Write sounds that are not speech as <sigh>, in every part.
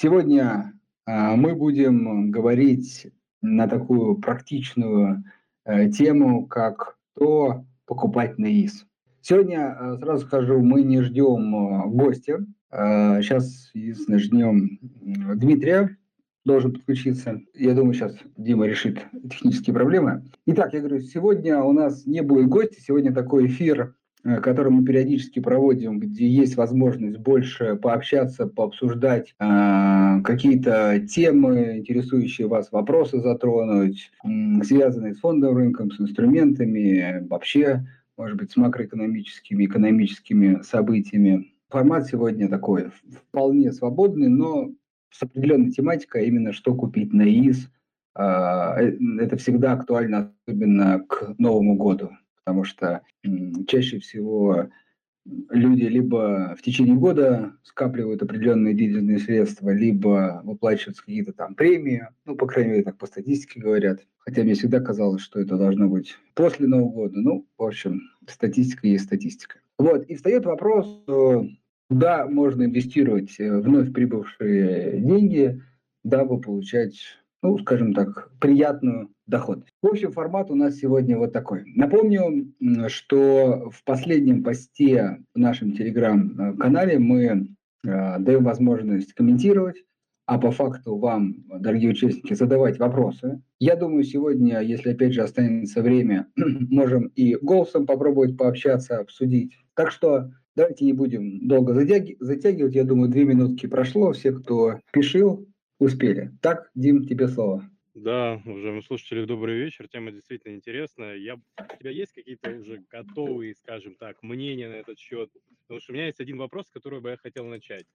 Сегодня э, мы будем говорить на такую практичную э, тему, как то покупать на ИС. Сегодня, э, сразу скажу, мы не ждем э, гостя. Сейчас, единственное, ждем Дмитрия, должен подключиться. Я думаю, сейчас Дима решит технические проблемы. Итак, я говорю, сегодня у нас не будет гостя, сегодня такой эфир Э, который мы периодически проводим, где есть возможность больше пообщаться, пообсуждать э, какие-то темы, интересующие вас, вопросы затронуть, э, связанные с фондовым рынком, с инструментами, вообще, может быть, с макроэкономическими, экономическими событиями. Формат сегодня такой вполне свободный, но с определенной тематикой, а именно что купить на ИИС. Э, э, это всегда актуально, особенно к Новому году потому что чаще всего люди либо в течение года скапливают определенные денежные средства, либо выплачиваются какие-то там премии, ну, по крайней мере, так по статистике говорят. Хотя мне всегда казалось, что это должно быть после Нового года. Ну, в общем, статистика есть статистика. Вот, и встает вопрос, куда можно инвестировать э, вновь прибывшие деньги, дабы получать ну, скажем так, приятную доходность. В общем, формат у нас сегодня вот такой. Напомню, что в последнем посте в нашем телеграм-канале мы э, даем возможность комментировать, а по факту вам, дорогие участники, задавать вопросы. Я думаю, сегодня, если опять же останется время, <clears throat> можем и голосом попробовать пообщаться, обсудить. Так что давайте не будем долго затягивать. Я думаю, две минутки прошло. Все, кто пишил, успели. Так, Дим, тебе слово. Да, уважаемые слушатели, добрый вечер. Тема действительно интересная. Я, у тебя есть какие-то уже готовые, скажем так, мнения на этот счет? Потому что у меня есть один вопрос, с которого бы я хотел начать.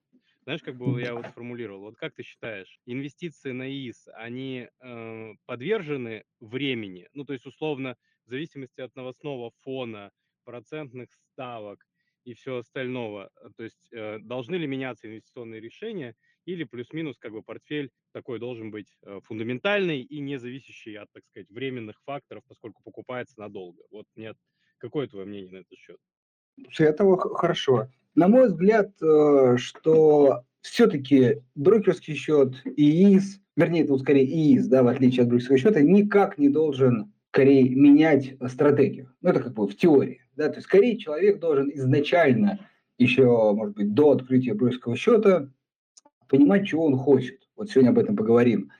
Знаешь, как бы я вот сформулировал? Вот как ты считаешь, инвестиции на ИИС, они э, подвержены времени? Ну, то есть, условно, в зависимости от новостного фона, процентных ставок и всего остального, то есть э, должны ли меняться инвестиционные решения – или плюс-минус как бы портфель такой должен быть э, фундаментальный и не зависящий от, так сказать, временных факторов, поскольку покупается надолго. Вот нет, какое твое мнение на этот счет? Это хорошо. На мой взгляд, э, что все-таки брокерский счет ИИС, вернее, это скорее ИИС, да, в отличие от брокерского счета, никак не должен скорее менять стратегию. Ну, это как бы в теории. Да? То есть, скорее человек должен изначально, еще, может быть, до открытия брокерского счета, понимать, чего он хочет. Вот сегодня об этом поговорим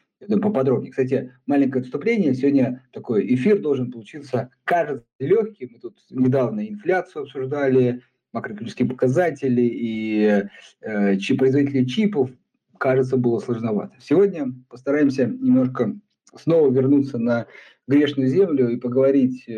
поподробнее. Кстати, маленькое отступление. Сегодня такой эфир должен получиться, кажется, легким. Мы тут недавно инфляцию обсуждали, макроэкономические показатели и э, чип, производители чипов. Кажется, было сложновато. Сегодня постараемся немножко снова вернуться на грешную землю и поговорить э,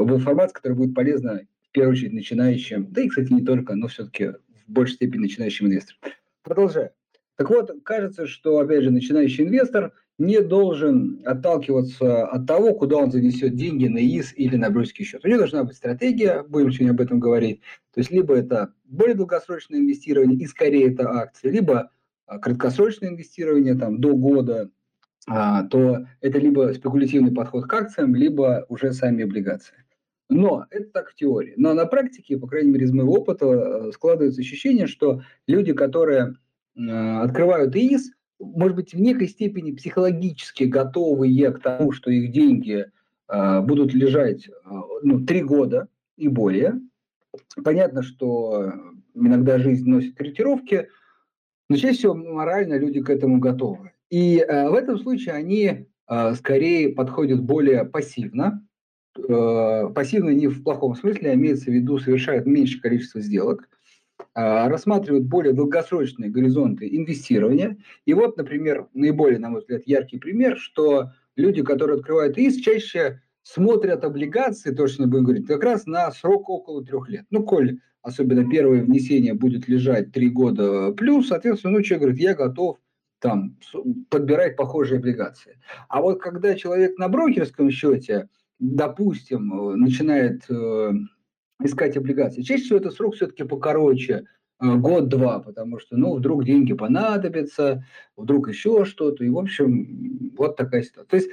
об информации, которая будет полезна в первую очередь начинающим, да и, кстати, не только, но все-таки в большей степени начинающим инвесторам. Продолжаю. Так вот, кажется, что, опять же, начинающий инвестор не должен отталкиваться от того, куда он занесет деньги на ИС или на брокерский счет. У него должна быть стратегия, будем сегодня об этом говорить. То есть либо это более долгосрочное инвестирование, и скорее это акции, либо а, краткосрочное инвестирование там, до года, а, то это либо спекулятивный подход к акциям, либо уже сами облигации. Но это так в теории. Но на практике, по крайней мере, из моего опыта, э, складывается ощущение, что люди, которые открывают ИИС, может быть, в некой степени психологически готовые к тому, что их деньги э, будут лежать э, ну, три года и более. Понятно, что иногда жизнь носит корректировки, но чаще всего морально люди к этому готовы. И в этом случае они скорее подходят более пассивно. пассивно не в плохом смысле, а имеется в виду совершают меньше количество сделок – а, рассматривают более долгосрочные горизонты инвестирования. И вот, например, наиболее, на мой взгляд, яркий пример, что люди, которые открывают ИС, чаще смотрят облигации, то, что мы будем говорить, как раз на срок около трех лет. Ну, коль особенно первое внесение будет лежать три года плюс, соответственно, ну, человек говорит, я готов там подбирать похожие облигации. А вот когда человек на брокерском счете, допустим, начинает э, искать облигации. Чаще всего это срок все-таки покороче, э, год-два, потому что, ну, вдруг деньги понадобятся, вдруг еще что-то, и, в общем, вот такая ситуация. То есть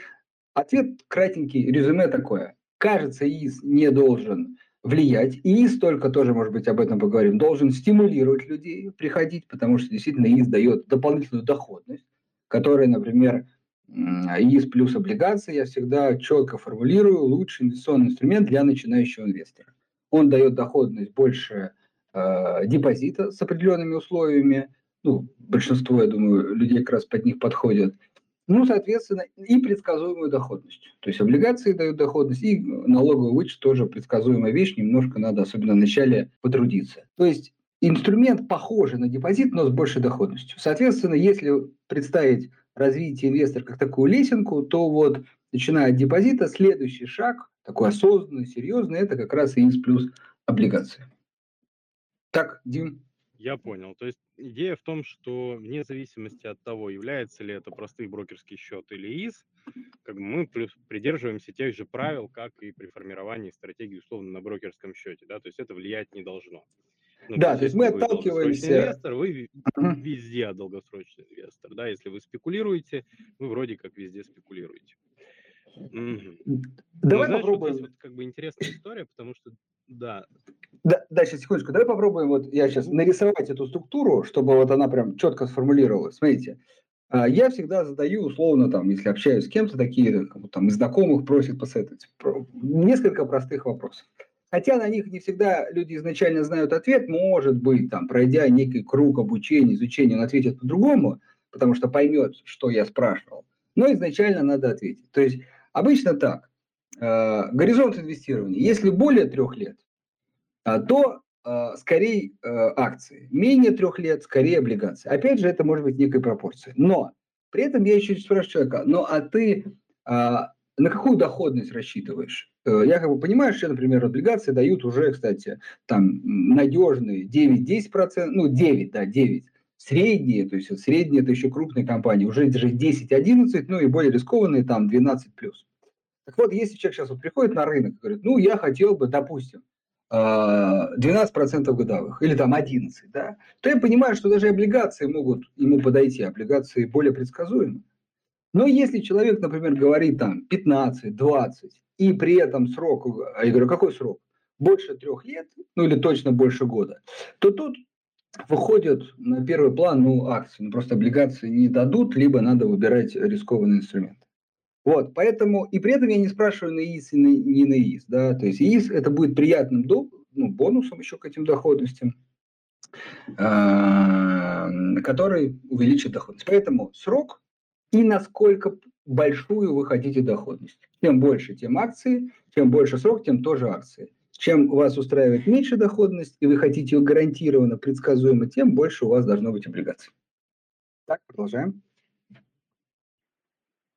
ответ кратенький, резюме такое. Кажется, ИИС не должен влиять. И столько тоже, может быть, об этом поговорим, должен стимулировать людей приходить, потому что действительно ИИС дает дополнительную доходность, которая, например, ИИС плюс облигации, я всегда четко формулирую, лучший инвестиционный инструмент для начинающего инвестора. Он дает доходность больше э, депозита с определенными условиями, ну, большинство, я думаю, людей как раз под них подходят, ну, соответственно, и предсказуемую доходность. То есть облигации дают доходность, и налоговый вычет тоже предсказуемая вещь, немножко надо, особенно в начале, потрудиться. То есть инструмент похожий на депозит, но с большей доходностью. Соответственно, если представить развитие инвестора как такую лесенку, то вот начиная от депозита, следующий шаг, такой осознанный, серьезный, это как раз ИИС плюс облигации. Так, Дим? Я понял. То есть идея в том, что вне зависимости от того, является ли это простой брокерский счет или ИИС, как бы мы придерживаемся тех же правил, как и при формировании стратегии условно на брокерском счете. Да? То есть это влиять не должно. Ну, да, то есть мы отталкиваемся... инвестор, вы везде долгосрочный инвестор. Да? Если вы спекулируете, вы вроде как везде спекулируете. Угу. Давай ну, попробуем. Вот здесь вот как бы интересная история, потому что, да. Да, да, сейчас, секундочку, давай попробуем, вот я сейчас нарисовать эту структуру, чтобы вот она прям четко сформулировалась. Смотрите, а, я всегда задаю условно, там, если общаюсь с кем-то, такие там, из знакомых просят посоветовать. Несколько простых вопросов. Хотя на них не всегда люди изначально знают ответ, может быть, там, пройдя некий круг обучения, изучения, он ответит по-другому, потому что поймет, что я спрашивал. Но изначально надо ответить. То есть обычно так. Э, горизонт инвестирования. Если более трех лет, э, то э, скорее э, акции. Менее трех лет, скорее облигации. Опять же, это может быть некой пропорции. Но при этом я еще спрашиваю человека, ну а ты а, на какую доходность рассчитываешь? Я как бы понимаю, что, например, облигации дают уже, кстати, там надежные 9-10%, ну 9, да, 9. Средние, то есть средние это еще крупные компании, уже даже 10-11, ну и более рискованные там 12+. Так вот, если человек сейчас вот приходит на рынок и говорит, ну я хотел бы, допустим, 12% э, годовых или там 11, да, то я понимаю, что даже облигации могут ему подойти, облигации более предсказуемы. Но если человек, например, говорит там 15, 20, и при этом срок, а я говорю, какой срок? Больше трех лет, ну или точно больше года, то тут выходят на первый план ну, акции. Ну, просто облигации не дадут, либо надо выбирать рискованный инструмент. Вот, поэтому, и при этом я не спрашиваю на ИИС и на, не на ИИС, да, то есть ИИС это будет приятным до, ну, бонусом еще к этим доходностям, э, который увеличит доходность. Поэтому срок и насколько большую вы хотите доходность. Чем больше, тем акции, чем больше срок, тем тоже акции. Чем вас устраивает меньше доходность, и вы хотите ее гарантированно, предсказуемо, тем больше у вас должно быть облигаций. Так, продолжаем.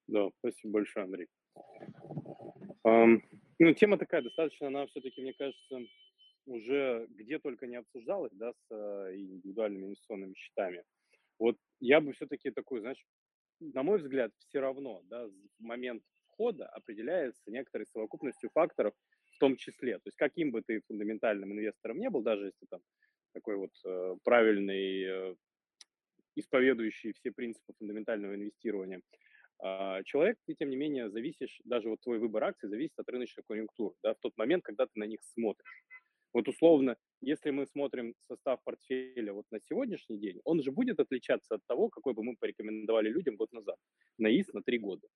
Да, спасибо большое, Андрей. Um, ну, тема такая достаточно, она все-таки, мне кажется, уже где только не обсуждалась, да, с uh, индивидуальными инвестиционными счетами. Вот я бы все-таки такой, знаешь, на мой взгляд, все равно, да, момент входа определяется некоторой совокупностью факторов в том числе. То есть каким бы ты фундаментальным инвестором не был, даже если там такой вот э, правильный, э, исповедующий все принципы фундаментального инвестирования, э, человек, ты тем не менее зависишь, даже вот твой выбор акций зависит от рыночной конъюнктуры, да, в тот момент, когда ты на них смотришь. Вот условно, если мы смотрим состав портфеля вот на сегодняшний день, он же будет отличаться от того, какой бы мы порекомендовали людям год назад, на ИС на три года.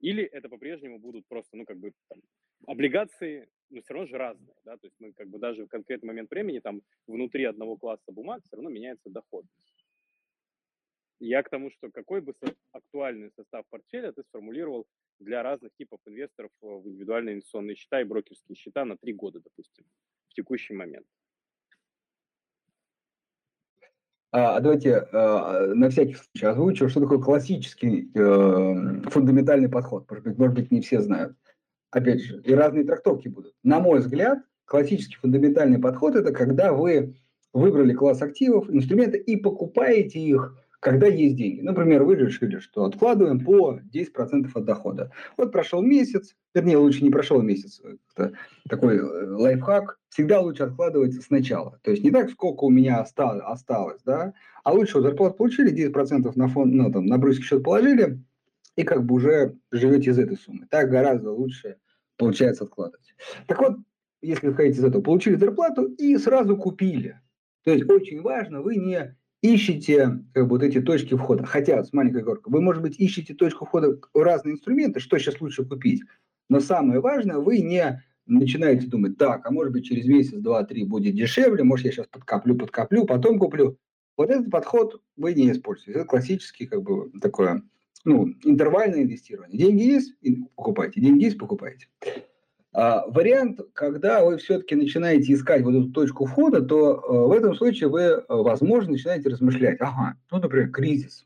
Или это по-прежнему будут просто, ну, как бы, там, облигации, но все равно же разные, да, то есть мы как бы даже в конкретный момент времени там внутри одного класса бумаг все равно меняется доходность. Я к тому, что какой бы актуальный состав портфеля ты сформулировал для разных типов инвесторов в индивидуальные инвестиционные счета и брокерские счета на три года, допустим, в текущий момент. А, давайте а, на всякий случай озвучу, что такое классический э, фундаментальный подход. Может быть, может быть, не все знают. Опять же, и разные трактовки будут. На мой взгляд, классический фундаментальный подход – это когда вы выбрали класс активов, инструменты и покупаете их когда есть деньги. Например, вы решили, что откладываем по 10% от дохода. Вот прошел месяц, вернее, лучше не прошел месяц, это такой э, лайфхак, всегда лучше откладывать сначала. То есть не так, сколько у меня осталось, да, а лучше вот зарплату получили, 10% на фонд, ну, там, на брюский счет положили, и как бы уже живете из этой суммы. Так гораздо лучше получается откладывать. Так вот, если вы хотите из этого, получили зарплату и сразу купили. То есть очень важно, вы не ищете как бы, вот эти точки входа. Хотя, с маленькой горкой, вы, может быть, ищете точку входа в разные инструменты, что сейчас лучше купить. Но самое важное, вы не начинаете думать, так, а может быть через месяц, два, три будет дешевле, может я сейчас подкоплю, подкоплю, потом куплю. Вот этот подход вы не используете. Это классический как бы такое, ну, интервальное инвестирование. Деньги есть, покупайте, деньги есть, покупайте. А, вариант, когда вы все-таки начинаете искать вот эту точку входа, то э, в этом случае вы, э, возможно, начинаете размышлять, ага, ну, например, кризис.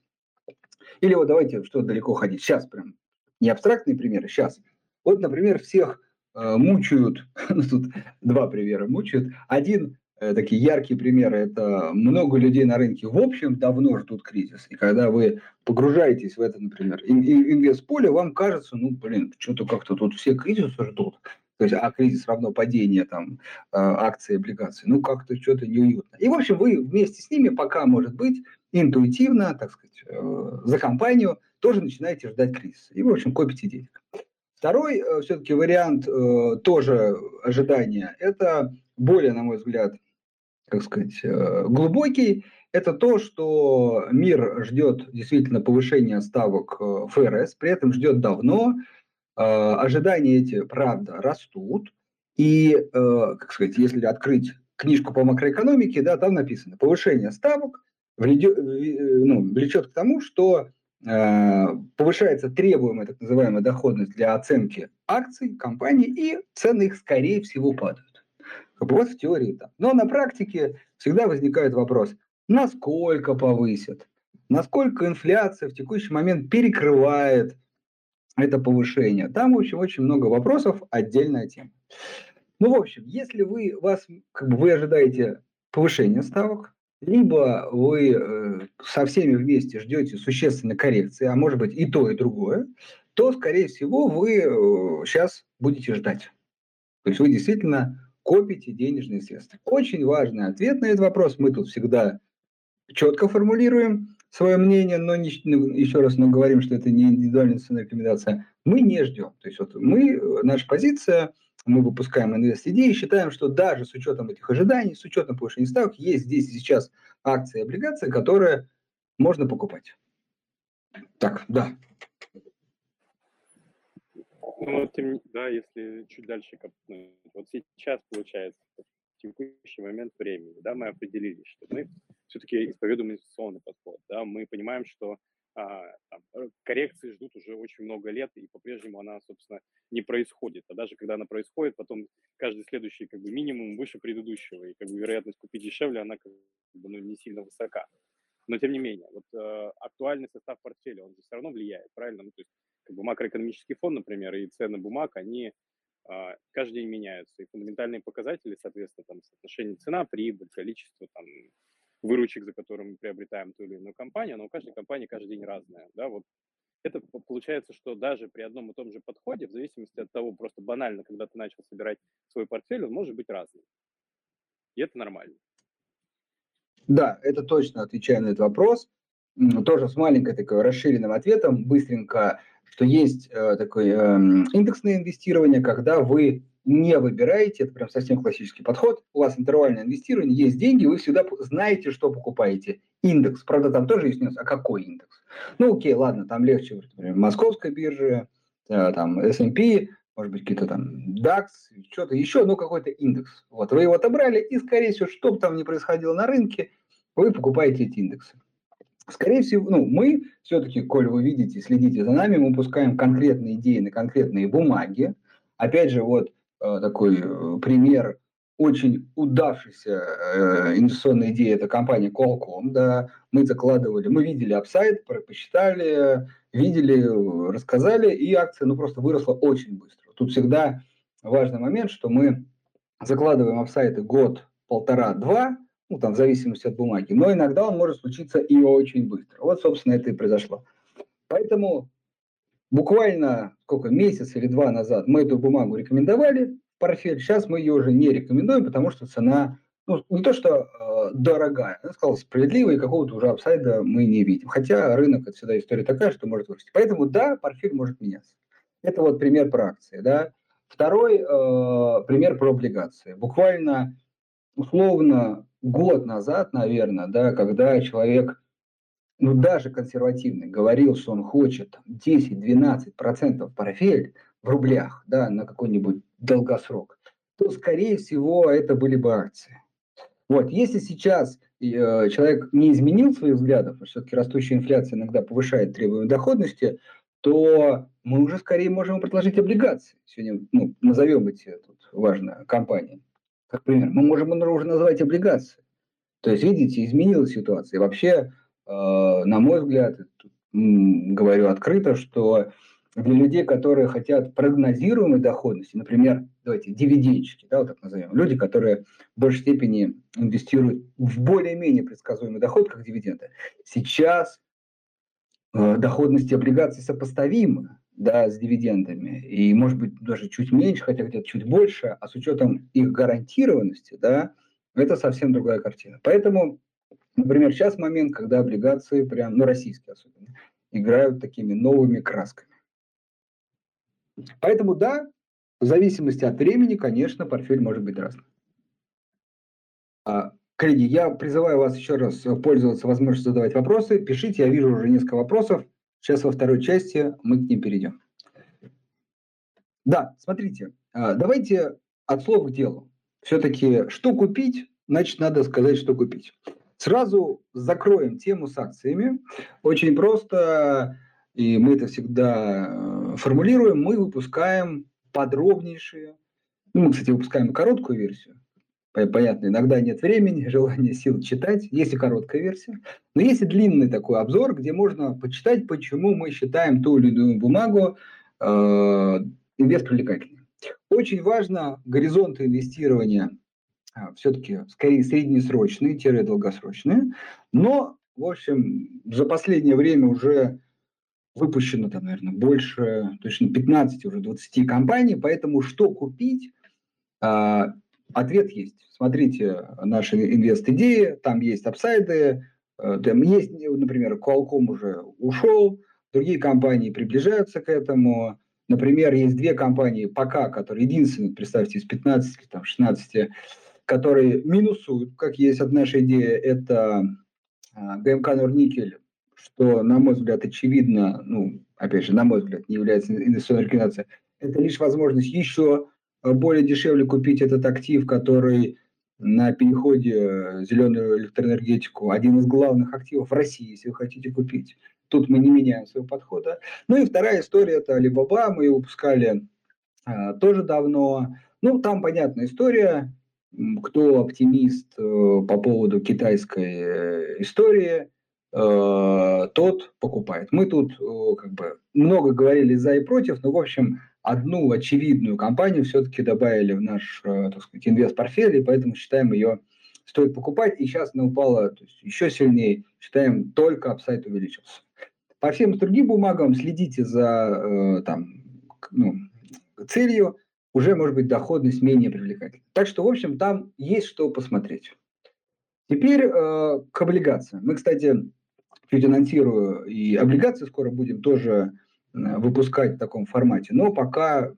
Или вот давайте что далеко ходить. Сейчас прям не абстрактные примеры, сейчас. Вот, например, всех э, мучают, <laughs> ну, тут два примера мучают. Один такие яркие примеры, это много людей на рынке в общем давно ждут кризис. И когда вы погружаетесь в это, например, инвест-поле, вам кажется, ну, блин, что-то как-то тут все кризисы ждут. То есть, а кризис равно падение там э, акций, облигаций. Ну, как-то что-то неуютно. И, в общем, вы вместе с ними пока, может быть, интуитивно, так сказать, э, за компанию тоже начинаете ждать кризиса. И, в общем, копите денег. Второй э, все-таки вариант э, тоже ожидания, это более, на мой взгляд, как сказать, глубокий. Это то, что мир ждет действительно повышения ставок ФРС, при этом ждет давно. Э, ожидания эти, правда, растут. И, э, как сказать, если открыть книжку по макроэкономике, да, там написано, повышение ставок влечет, ну, влечет к тому, что Э, повышается требуемая так называемая доходность для оценки акций компаний, и цены их, скорее всего, падают. Вот в теории так. Но на практике всегда возникает вопрос, насколько повысят, насколько инфляция в текущий момент перекрывает это повышение. Там, в общем, очень много вопросов, отдельная тема. Ну, в общем, если вы, вас, как бы вы ожидаете повышения ставок, либо вы э, со всеми вместе ждете существенной коррекции, а может быть и то, и другое, то, скорее всего, вы сейчас э, будете ждать. То есть вы действительно копите денежные средства. Очень важный ответ на этот вопрос. Мы тут всегда четко формулируем свое мнение, но не, ну, еще раз но говорим, что это не индивидуальная ценная рекомендация. Мы не ждем. То есть вот мы, э, наша позиция – мы выпускаем инвест-идеи, считаем, что даже с учетом этих ожиданий, с учетом повышения ставок, есть здесь и сейчас акции и облигации, которые можно покупать. Так, да. Ну, вот, да, если чуть дальше копнуть, вот сейчас получается, текущий момент времени, да, мы определились, что мы все-таки исповедуем инвестиционный подход, да, мы понимаем, что а, там, э, коррекции ждут уже очень много лет, и по-прежнему она, собственно, не происходит. А даже когда она происходит, потом каждый следующий как бы минимум выше предыдущего, и как бы вероятность купить дешевле, она как бы ну, не сильно высока. Но тем не менее, вот э, актуальный состав портфеля, он же все равно влияет, правильно? Ну, то есть как бы макроэкономический фонд, например, и цены бумаг, они каждый день меняются, и фундаментальные показатели, соответственно, там соотношение цена-прибыль, количество там выручек, за которые мы приобретаем ту или иную компанию, но у каждой компании каждый день разная. Да? Вот это получается, что даже при одном и том же подходе, в зависимости от того, просто банально, когда ты начал собирать свой портфель, он может быть разный. И это нормально. Да, это точно отвечаю на этот вопрос. Тоже с маленькой такой расширенным ответом, быстренько, что есть э, такое э, индексное инвестирование, когда вы не выбираете, это прям совсем классический подход, у вас интервальное инвестирование, есть деньги, вы всегда знаете, что покупаете. Индекс, правда, там тоже есть нюанс, а какой индекс? Ну, окей, ладно, там легче, например, московская биржа, э, там S&P, может быть, какие-то там DAX, что-то еще, ну, какой-то индекс. Вот, вы его отобрали, и, скорее всего, что бы там ни происходило на рынке, вы покупаете эти индексы. Скорее всего, ну, мы все-таки, коль вы видите, следите за нами, мы пускаем конкретные идеи на конкретные бумаги. Опять же, вот Э, такой э, пример очень удавшейся э, инвестиционной идеи – это компания Qualcomm. Да, мы закладывали, мы видели апсайд, посчитали, видели, рассказали, и акция ну, просто выросла очень быстро. Тут всегда важный момент, что мы закладываем апсайты год, полтора, два, ну, там, в зависимости от бумаги, но иногда он может случиться и очень быстро. Вот, собственно, это и произошло. Поэтому Буквально сколько, месяц или два назад мы эту бумагу рекомендовали в портфель, сейчас мы ее уже не рекомендуем, потому что цена ну, не то что э, дорогая, я сказал, справедливая, и какого-то уже апсайда мы не видим. Хотя рынок, это всегда история такая, что может вырасти. Поэтому да, портфель может меняться. Это вот пример про акции. Да? Второй э, пример про облигации. Буквально условно год назад, наверное, да, когда человек, ну даже консервативный, говорил, что он хочет 10-12% портфель в рублях, да, на какой-нибудь долгосрок, то, скорее всего, это были бы акции. Вот, если сейчас э, человек не изменил своих взглядов, все-таки растущая инфляция иногда повышает требования доходности, то мы уже скорее можем предложить облигации. Сегодня ну, назовем эти тут важные компании. Как пример, мы можем уже называть облигации. То есть, видите, изменилась ситуация. И вообще, э, на мой взгляд, говорю открыто, что для людей, которые хотят прогнозируемой доходности, например, давайте, дивидендчики, да, вот так назовем, люди, которые в большей степени инвестируют в более-менее предсказуемый доход, как дивиденды, сейчас э, доходности облигаций сопоставимы да, с дивидендами, и, может быть, даже чуть меньше, хотя где-то чуть больше, а с учетом их гарантированности, да, это совсем другая картина. Поэтому, например, сейчас момент, когда облигации, прям, ну, российские особенно, играют такими новыми красками. Поэтому да, в зависимости от времени, конечно, портфель может быть разным. А, коллеги, я призываю вас еще раз пользоваться возможностью задавать вопросы. Пишите, я вижу уже несколько вопросов. Сейчас во второй части мы к ним перейдем. Да, смотрите, а, давайте от слов к делу. Все-таки, что купить, значит, надо сказать, что купить. Сразу закроем тему с акциями. Очень просто и мы это всегда э, формулируем, мы выпускаем подробнейшие, ну, мы, кстати, выпускаем короткую версию, понятно, иногда нет времени, <laughs> желания, сил читать, есть и короткая версия, но есть и длинный такой обзор, где можно почитать, почему мы считаем ту или иную бумагу э, инвест привлекательной. Очень важно горизонты инвестирования э, все-таки скорее среднесрочные, долгосрочные, но, в общем, за последнее время уже выпущено там, наверное, больше, точно 15, уже 20 компаний, поэтому что купить? А, ответ есть. Смотрите наши инвест-идеи, там есть апсайды, э, там есть, например, Qualcomm уже ушел, другие компании приближаются к этому. Например, есть две компании пока, которые единственные, представьте, из 15, там, 16, которые минусуют, как есть от нашей идеи, это а, ГМК Норникель что, на мой взгляд, очевидно, ну, опять же, на мой взгляд, не является инвестиционной рекомендацией, это лишь возможность еще э, более дешевле купить этот актив, который на переходе э, зеленую электроэнергетику один из главных активов в России, если вы хотите купить. Тут мы не меняем своего подхода. Ну и вторая история – это Alibaba. Мы ее выпускали а, тоже давно. Ну, там понятная история. Кто оптимист э, по поводу китайской э, истории – Э, тот покупает. Мы тут э, как бы много говорили за и против, но, в общем, одну очевидную компанию все-таки добавили в наш, э, так сказать, инвест-портфель, и поэтому считаем ее стоит покупать. И сейчас она упала то есть еще сильнее. Считаем, только апсайт увеличился. По всем другим бумагам следите за там, ну, целью, уже может быть доходность менее привлекательна. Так что, в общем, там есть что посмотреть. Теперь э, к облигациям. Мы, кстати, чуть анонсирую, и облигации скоро будем тоже выпускать в таком формате, но пока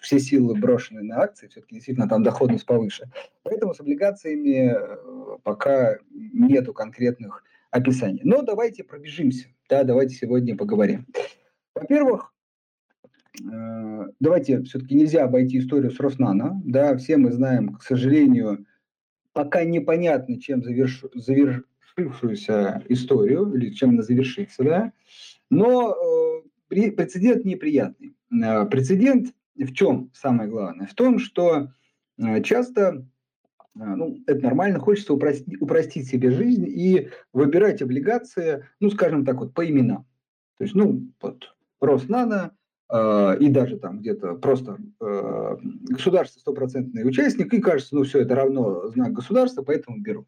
все силы брошены на акции, все-таки действительно там доходность повыше. Поэтому с облигациями э, пока нету конкретных описаний. Но давайте пробежимся, да, давайте сегодня поговорим. Во-первых, э, давайте все-таки нельзя обойти историю с Роснано, да, все мы знаем, к сожалению, пока непонятно, чем заверш, завершившуюся историю, или чем она завершится, да, но э, прецедент неприятный. Э, прецедент в чем самое главное? В том, что э, часто, э, ну, это нормально, хочется упростить, упростить себе жизнь и выбирать облигации, ну, скажем так, вот по именам. То есть, ну, вот Роснано, Uh, и даже там где-то просто uh, государство стопроцентный участник, и кажется, ну все это равно знак государства, поэтому беру.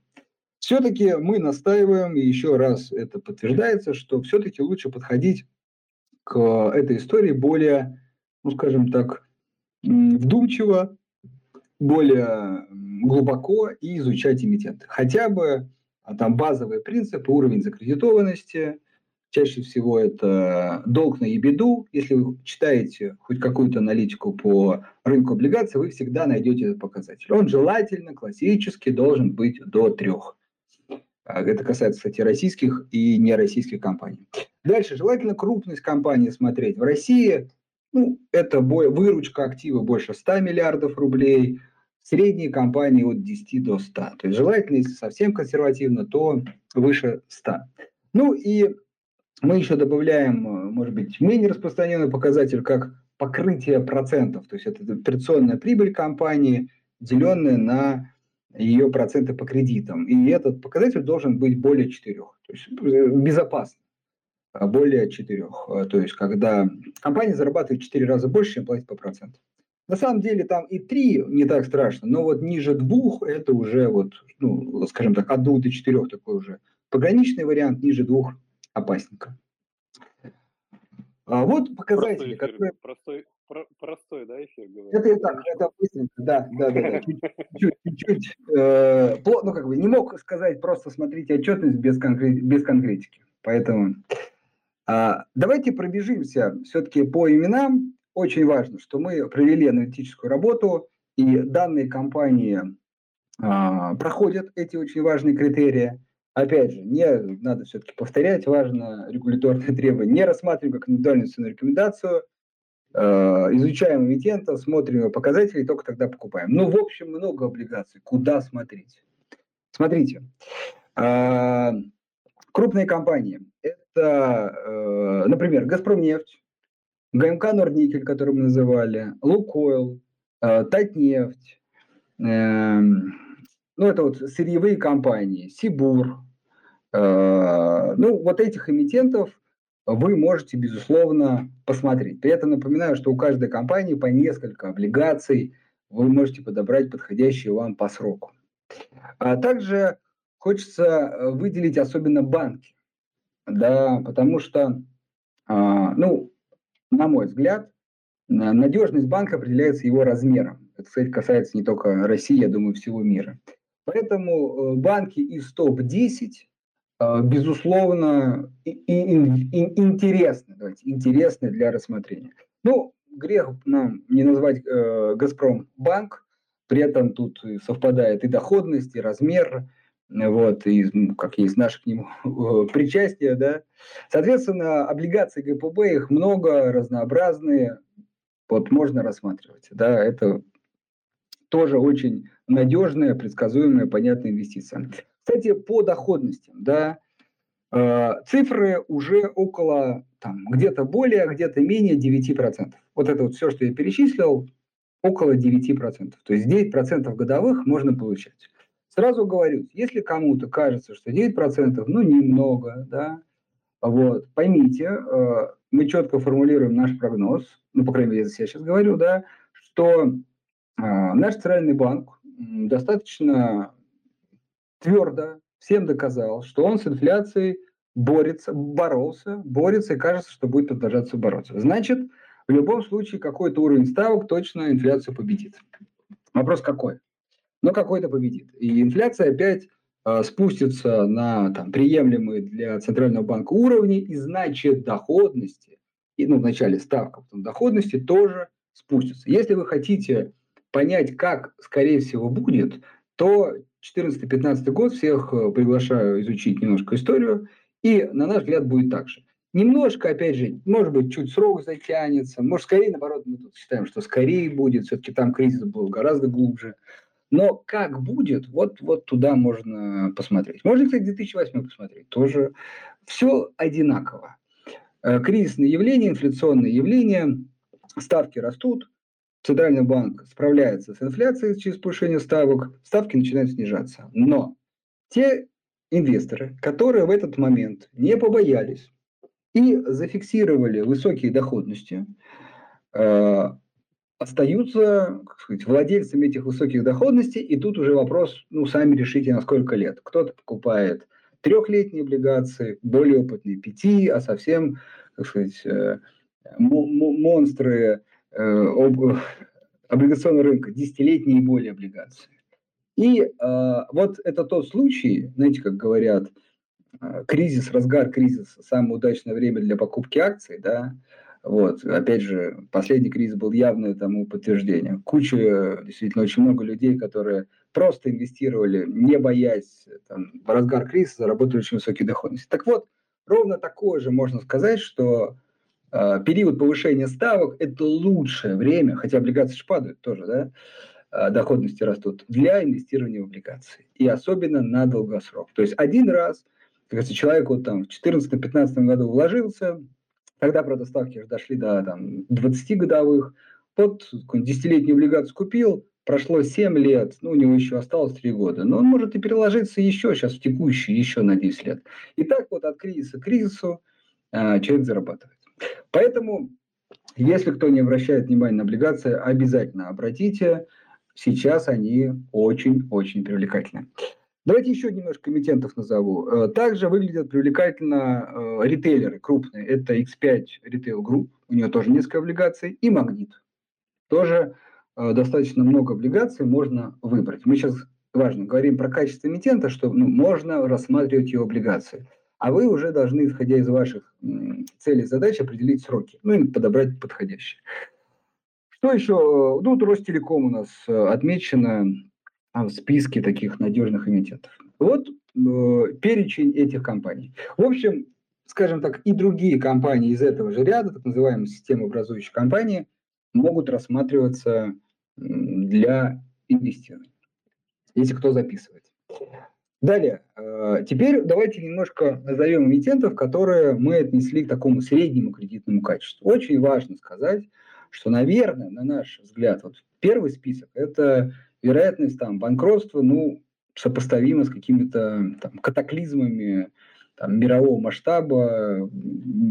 Все-таки мы настаиваем, и еще раз это подтверждается, что все-таки лучше подходить к этой истории более, ну скажем так, вдумчиво, более глубоко и изучать эмитенты. Хотя бы а, там базовые принципы, уровень закредитованности, Чаще всего это долг на ебеду. Если вы читаете хоть какую-то аналитику по рынку облигаций, вы всегда найдете этот показатель. Он желательно, классически должен быть до трех. А, это касается, кстати, российских и нероссийских компаний. Дальше, желательно крупность компании смотреть. В России ну, это выручка актива больше 100 миллиардов рублей, средние компании от 10 до 100. То есть желательно, если совсем консервативно, то выше 100. Ну и мы еще добавляем, может быть, менее распространенный показатель, как покрытие процентов. То есть это операционная прибыль компании, деленная на ее проценты по кредитам. И этот показатель должен быть более 4. То есть э, безопасно. А более 4. А, то есть когда компания зарабатывает 4 раза больше, чем платит по процентам. На самом деле там и 3 не так страшно, но вот ниже 2 это уже вот, ну, скажем так, от 2 до 4 такой уже пограничный вариант, ниже 2 опасненько. А вот показатели, простой которые... Простой, про, простой, да, эфир говорит? Это и так, это быстренько, да, да, да, да. Чуть-чуть, <laughs> э, ну, как бы, не мог сказать просто смотрите отчетность без, конкрет, без конкретики. Поэтому а, давайте пробежимся все-таки по именам. Очень важно, что мы провели аналитическую работу, и данные компании а, проходят эти очень важные критерии. Опять же, не надо все-таки повторять, важно регуляторные требования. Не рассматриваем как индивидуальную ценную рекомендацию, изучаем эмитента, смотрим его показатели, только тогда покупаем. Ну, в общем, много облигаций. Куда смотреть? Смотрите, э, крупные компании. Это, э, например, «Газпромнефть», ГМК «Норникель», который мы называли, «Лукойл», э, «Татнефть», э, ну, это вот сырьевые компании, Сибур. Э, ну, вот этих эмитентов вы можете, безусловно, посмотреть. При этом напоминаю, что у каждой компании по несколько облигаций вы можете подобрать подходящие вам по сроку. А также хочется э, выделить особенно банки, да, потому что, а, ну, на мой взгляд, надежность банка определяется его размером. Это, кстати, касается не только России, я думаю, всего мира. Поэтому э, банки из топ-10, э, безусловно, интересны, давайте, интересны для рассмотрения. Ну, грех нам не назвать э, Газпром банк, при этом тут совпадает и доходность, и размер, вот, и, ну, как есть наше к нему причастие, да. Соответственно, облигации ГПБ, их много, разнообразные, вот можно рассматривать, да, это тоже очень надежная, предсказуемая, понятная инвестиция. Кстати, по доходностям, да, э, цифры уже около, там, где-то более, где-то менее 9%. Вот это вот все, что я перечислил, около 9%. То есть 9% годовых можно получать. Сразу говорю, если кому-то кажется, что 9%, ну, немного, да, вот, поймите, э, мы четко формулируем наш прогноз, ну, по крайней мере, я сейчас говорю, да, что а, наш центральный банк достаточно твердо всем доказал, что он с инфляцией борется, боролся, борется и кажется, что будет продолжаться бороться. Значит, в любом случае какой-то уровень ставок точно инфляцию победит. Вопрос какой? Но какой-то победит. И инфляция опять э, спустится на там, приемлемые для Центрального банка уровни, и значит доходности, и, ну, вначале ставка, потом доходности тоже спустится. Если вы хотите понять, как, скорее всего, будет, то 14-15 год всех э, приглашаю изучить немножко историю, и, на наш взгляд, будет так же. Немножко, опять же, может быть, чуть срок затянется, может, скорее, наоборот, мы тут считаем, что скорее будет, все-таки там кризис был гораздо глубже. Но как будет, вот, вот туда можно посмотреть. Можно, кстати, 2008 посмотреть, тоже все одинаково. Э, кризисные явления, инфляционные явления, ставки растут, Центральный банк справляется с инфляцией через повышение ставок, ставки начинают снижаться. Но те инвесторы, которые в этот момент не побоялись и зафиксировали высокие доходности, э, остаются как сказать, владельцами этих высоких доходностей, и тут уже вопрос, ну, сами решите, на сколько лет. Кто-то покупает трехлетние облигации, более опытные пяти, а совсем, как сказать, э, монстры об, облигационного рынка, десятилетние и более облигации. И э, вот это тот случай, знаете, как говорят э, кризис, разгар кризиса, самое удачное время для покупки акций, да, вот, опять же, последний кризис был явное тому подтверждение. Куча, действительно, очень много людей, которые просто инвестировали, не боясь там, в разгар кризиса, заработали очень высокие доходности. Так вот, ровно такое же можно сказать, что э, период повышения ставок – это лучшее время, хотя облигации же падают тоже, да, э, доходности растут, для инвестирования в облигации. И особенно на долгосрок. То есть один раз, как человек вот там в 2014-2015 году вложился, Тогда, правда, ставки уже дошли до там, 20 годовых. Вот десятилетнюю облигацию купил, прошло 7 лет, ну, у него еще осталось 3 года. Но он может и переложиться еще сейчас в текущий, еще на 10 лет. И так вот от кризиса к кризису э, человек зарабатывает. Поэтому, если кто не обращает внимания на облигации, обязательно обратите. Сейчас они очень-очень привлекательны. Давайте еще немножко комитентов назову. Э, также выглядят привлекательно э, ритейлеры крупные. Это X5 Retail Group, у нее тоже несколько облигаций, и Магнит. Тоже э, достаточно много облигаций можно выбрать. Мы сейчас, важно, говорим про качество эмитента, что ну, можно рассматривать ее облигации. А вы уже должны, исходя из ваших целей задач, определить сроки, ну и подобрать подходящие. Что еще? Ну, вот Ростелеком у нас отмечено в списке таких надежных эмитентов. Вот э, перечень этих компаний. В общем, скажем так, и другие компании из этого же ряда, так называемые системообразующие компании, могут рассматриваться для инвестирования, если кто записывает. Далее, э, теперь давайте немножко назовем эмитентов, которые мы отнесли к такому среднему кредитному качеству. Очень важно сказать, что, наверное, на наш взгляд, вот первый список – это вероятность там банкротства, ну, сопоставима с какими-то там, катаклизмами там, мирового масштаба,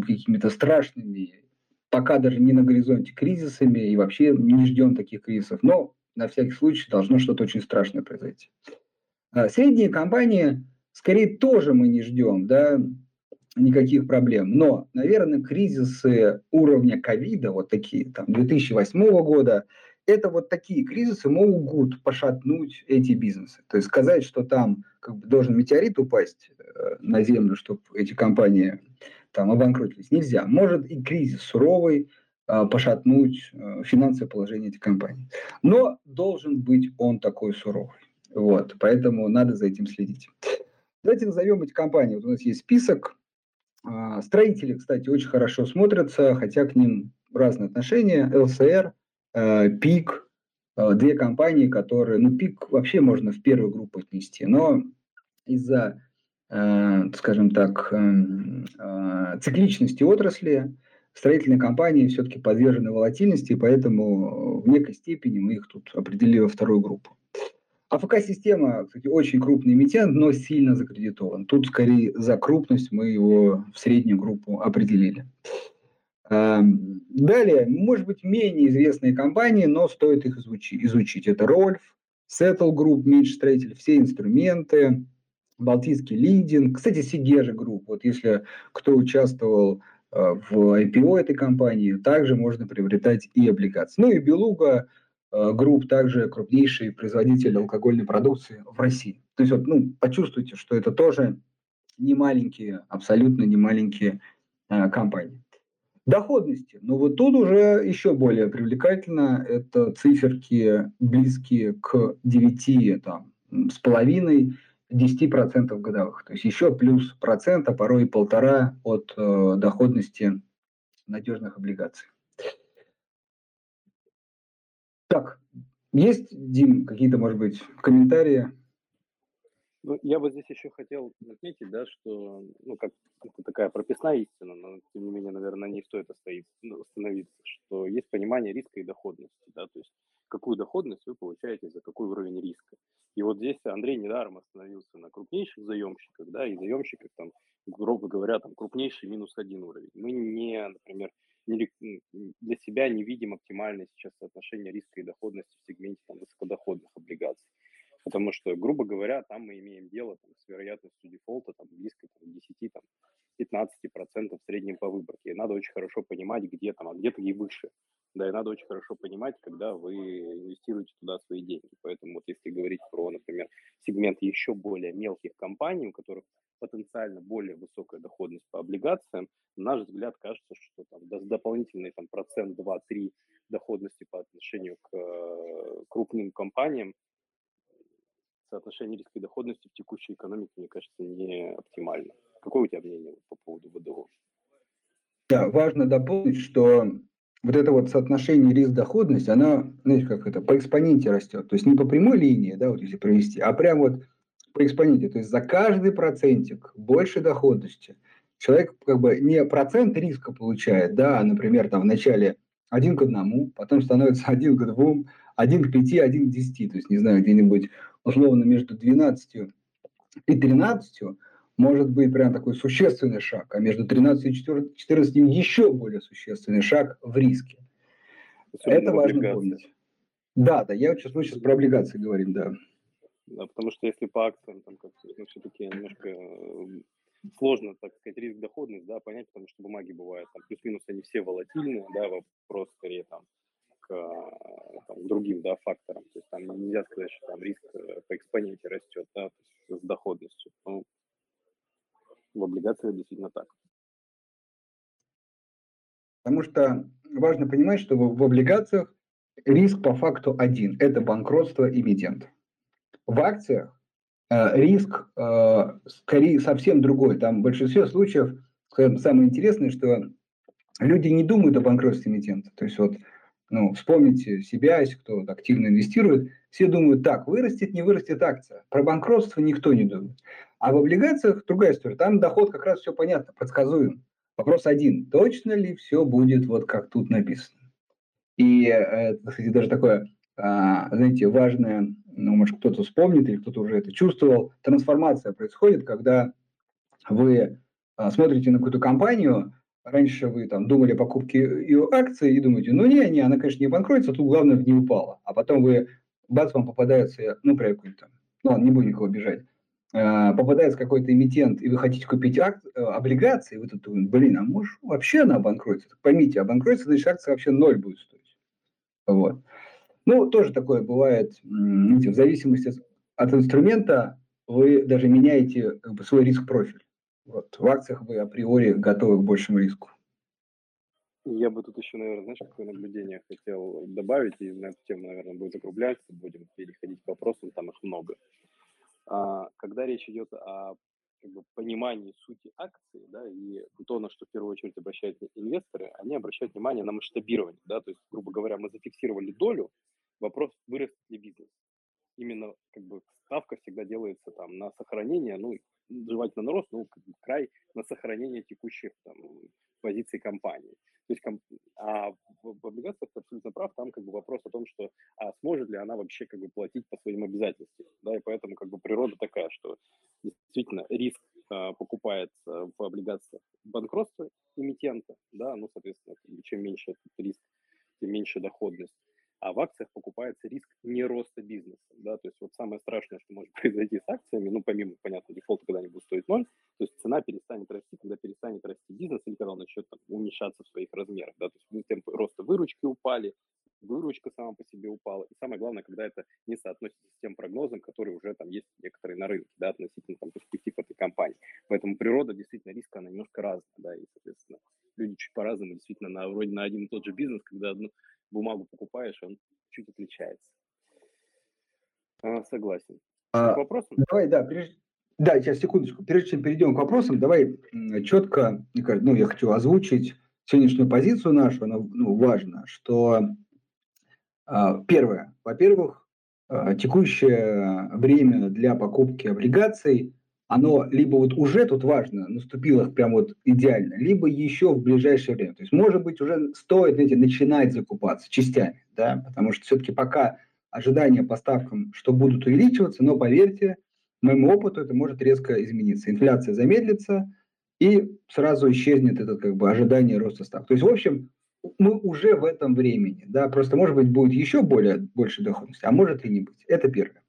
какими-то страшными, пока даже не на горизонте кризисами, и вообще не ждем таких кризисов. Но на всякий случай должно что-то очень страшное произойти. А средние компании, скорее, тоже мы не ждем, да, никаких проблем. Но, наверное, кризисы уровня ковида, вот такие, там, 2008 года, это вот такие кризисы могут пошатнуть эти бизнесы. То есть сказать, что там как бы должен метеорит упасть э, на землю, чтобы эти компании там обанкротились, нельзя. Может и кризис суровый э, пошатнуть э, финансовое положение этих компаний. Но должен быть он такой суровый. Вот, поэтому надо за этим следить. Давайте назовем эти компании. Вот у нас есть список. А, строители, кстати, очень хорошо смотрятся, хотя к ним разные отношения. ЛСР, Э, пик, э, две компании, которые, ну, пик вообще можно в первую группу отнести, но из-за, э, скажем так, эм, цикличности отрасли, строительные компании все-таки подвержены волатильности, поэтому в некой степени мы их тут определили во вторую группу. АФК-система, кстати, очень крупный эмитент, но сильно закредитован. Тут скорее за крупность мы его в среднюю группу определили. Эм, далее, может быть, менее известные компании, но стоит их изучить. Это Рольф, Setl Group, тоже строитель, все инструменты, Балтийский лизинг, кстати, Сегежа Групп, вот если кто участвовал э, в IPO этой компании, также можно приобретать и облигации. Ну и Белуга Групп, также крупнейший производитель алкогольной продукции в России. То есть вот, ну, почувствуйте, что это тоже не маленькие, абсолютно не маленькие э, компании. Доходности. Но вот тут уже еще более привлекательно. Это циферки близкие к 9 там, с половиной 10% годовых. То есть еще плюс процент, а порой и полтора от э, доходности надежных облигаций. Так, есть, Дим, какие-то, может быть, комментарии? Ну, я бы здесь еще хотел отметить, да, что, ну, как это такая прописная истина, но, тем не менее, наверное, не стоит ну, остановиться, что есть понимание риска и доходности, да, то есть какую доходность вы получаете за какой уровень риска. И вот здесь Андрей недаром остановился на крупнейших заемщиках, да, и заемщиках, там, грубо говоря, там, крупнейший минус один уровень. Мы не, например, для себя не видим оптимальное сейчас соотношение риска и доходности в сегменте там, высокодоходных облигаций. Потому что, грубо говоря, там мы имеем дело там, с вероятностью дефолта там, близко там, 10 там, 15% в среднем по выборке. И надо очень хорошо понимать, где там, а где-то и выше. Да, и надо очень хорошо понимать, когда вы инвестируете туда свои деньги. Поэтому вот если говорить про, например, сегмент еще более мелких компаний, у которых потенциально более высокая доходность по облигациям, на наш взгляд, кажется, что там дополнительный там, процент 2-3 доходности по отношению к э, крупным компаниям, соотношение риска и доходности в текущей экономике, мне кажется, не оптимально. Какое у тебя мнение по поводу ВДО? Да, важно дополнить, что вот это вот соотношение риск-доходность, она, знаете, как это, по экспоненте растет. То есть не по прямой линии, да, вот если провести, а прям вот по экспоненте. То есть за каждый процентик больше доходности человек как бы не процент риска получает, да, например, там в начале один к одному, потом становится <laughs> один к двум, один к пяти, один к десяти. То есть, не знаю, где-нибудь условно между 12 и 13 может быть прям такой существенный шаг, а между 13 и 14 еще более существенный шаг в риске. Особенно Это важно помнить. Да, да, я сейчас, мы сейчас про облигации говорим, да. Да, потому что если по акциям, там как ну, все-таки немножко э, сложно, так сказать, риск доходность, да, понять, потому что бумаги бывают там плюс-минус они все волатильные, да, вопрос скорее там к там, другим, да, факторам. То есть там нельзя сказать, что там риск э, по экспоненте растет, да, с доходностью. Ну, в облигациях действительно так. Потому что важно понимать, что в облигациях риск по факту один – это банкротство эмитента. В акциях э, риск э, скорее совсем другой. Там в большинстве случаев, самое интересное, что люди не думают о банкротстве эмитента. То есть вот ну, вспомните себя, если кто активно инвестирует, все думают, так, вырастет, не вырастет акция. Про банкротство никто не думает. А в облигациях другая история. Там доход как раз все понятно, предсказуем. Вопрос один. Точно ли все будет вот как тут написано? И, э, кстати, даже такое, а, знаете, важное, ну, может, кто-то вспомнит или кто-то уже это чувствовал, трансформация происходит, когда вы а, смотрите на какую-то компанию, раньше вы там думали о покупке ее акций и думаете, ну не, не, она, конечно, не банкротится, тут главное в не упала. А потом вы, бац, вам попадается, ну, например, какой-то ну ладно, не будем никого бежать, Э, попадается какой-то эмитент, и вы хотите купить ак- э, облигации, вы тут думаете, блин, а может вообще она обанкротится? Поймите, обанкротится, значит акция вообще ноль будет стоить. Вот. Ну, тоже такое бывает, знаете, в зависимости от инструмента вы даже меняете как бы, свой риск-профиль. Вот. В акциях вы априори готовы к большему риску. Я бы тут еще, наверное, знаешь, какое наблюдение хотел добавить, и на эту тему, наверное, будет закругляться, будем переходить к вопросам, там их много. А, когда речь идет о как бы, понимании сути акции, да, и то, на что в первую очередь обращают инвесторы, они обращают внимание на масштабирование, да, то есть, грубо говоря, мы зафиксировали долю, вопрос, вырастет ли бизнес. Именно как бы ставка всегда делается там на сохранение, ну, желательно на рост, ну, как бы край на сохранение текущих там, позиций компании. Есть, а в, в облигациях ты абсолютно прав, там как бы вопрос о том, что а сможет ли она вообще как бы платить по своим обязательствам, да, и поэтому как бы природа такая, что действительно риск а, покупается в облигациях банкротства эмитента, да, ну, соответственно, чем меньше этот риск, тем меньше доходность а в акциях покупается риск не роста бизнеса, да, то есть вот самое страшное, что может <laughs> произойти с акциями, ну, помимо, понятно, дефолта, когда они будут стоить ноль, то есть цена перестанет расти, когда перестанет расти бизнес или когда он начнет там, уменьшаться в своих размерах, да, то есть темпы роста выручки упали, выручка сама по себе упала, и самое главное, когда это не соотносится с тем прогнозом, который уже там есть некоторые на рынке, да, относительно там перспектив этой компании. Поэтому природа действительно риска, она немножко разная, да, и, соответственно, люди чуть по-разному действительно на, вроде на один и тот же бизнес, когда одну, бумагу покупаешь, он чуть отличается. А, согласен. А, вопросом? Давай, да, прежде, да, сейчас секундочку. Прежде чем перейдем к вопросам, давай четко, ну, я хочу озвучить сегодняшнюю позицию нашу, она ну, важно, что а, первое, во-первых, а, текущее время для покупки облигаций оно либо вот уже тут важно, наступило прям вот идеально, либо еще в ближайшее время. То есть, может быть, уже стоит, знаете, начинать закупаться частями, да, потому что все-таки пока ожидания по ставкам, что будут увеличиваться, но поверьте, моему опыту это может резко измениться. Инфляция замедлится, и сразу исчезнет это как бы ожидание роста ставок. То есть, в общем, мы уже в этом времени, да, просто, может быть, будет еще более, больше доходности, а может и не быть. Это первое.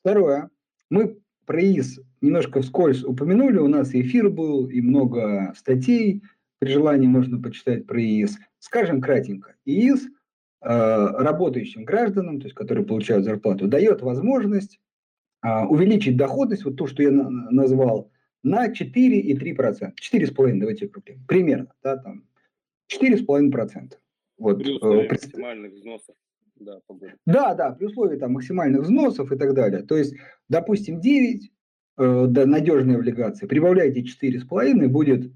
Второе, мы про ИИС немножко вскользь упомянули, у нас эфир был, и много статей, при желании можно почитать про ИИС. Скажем кратенько, ИИС э, работающим гражданам, то есть которые получают зарплату, дает возможность увеличить доходность, вот то, что я на- назвал, на 4,3%. 4,5% давайте округлим. Примерно, да, там 4,5%. Вот, при условии э, максимальных взносов. Да, да, да, при условии там, максимальных взносов и так далее. То есть, допустим, 9, э, да, надежные облигации, прибавляйте 4,5, будет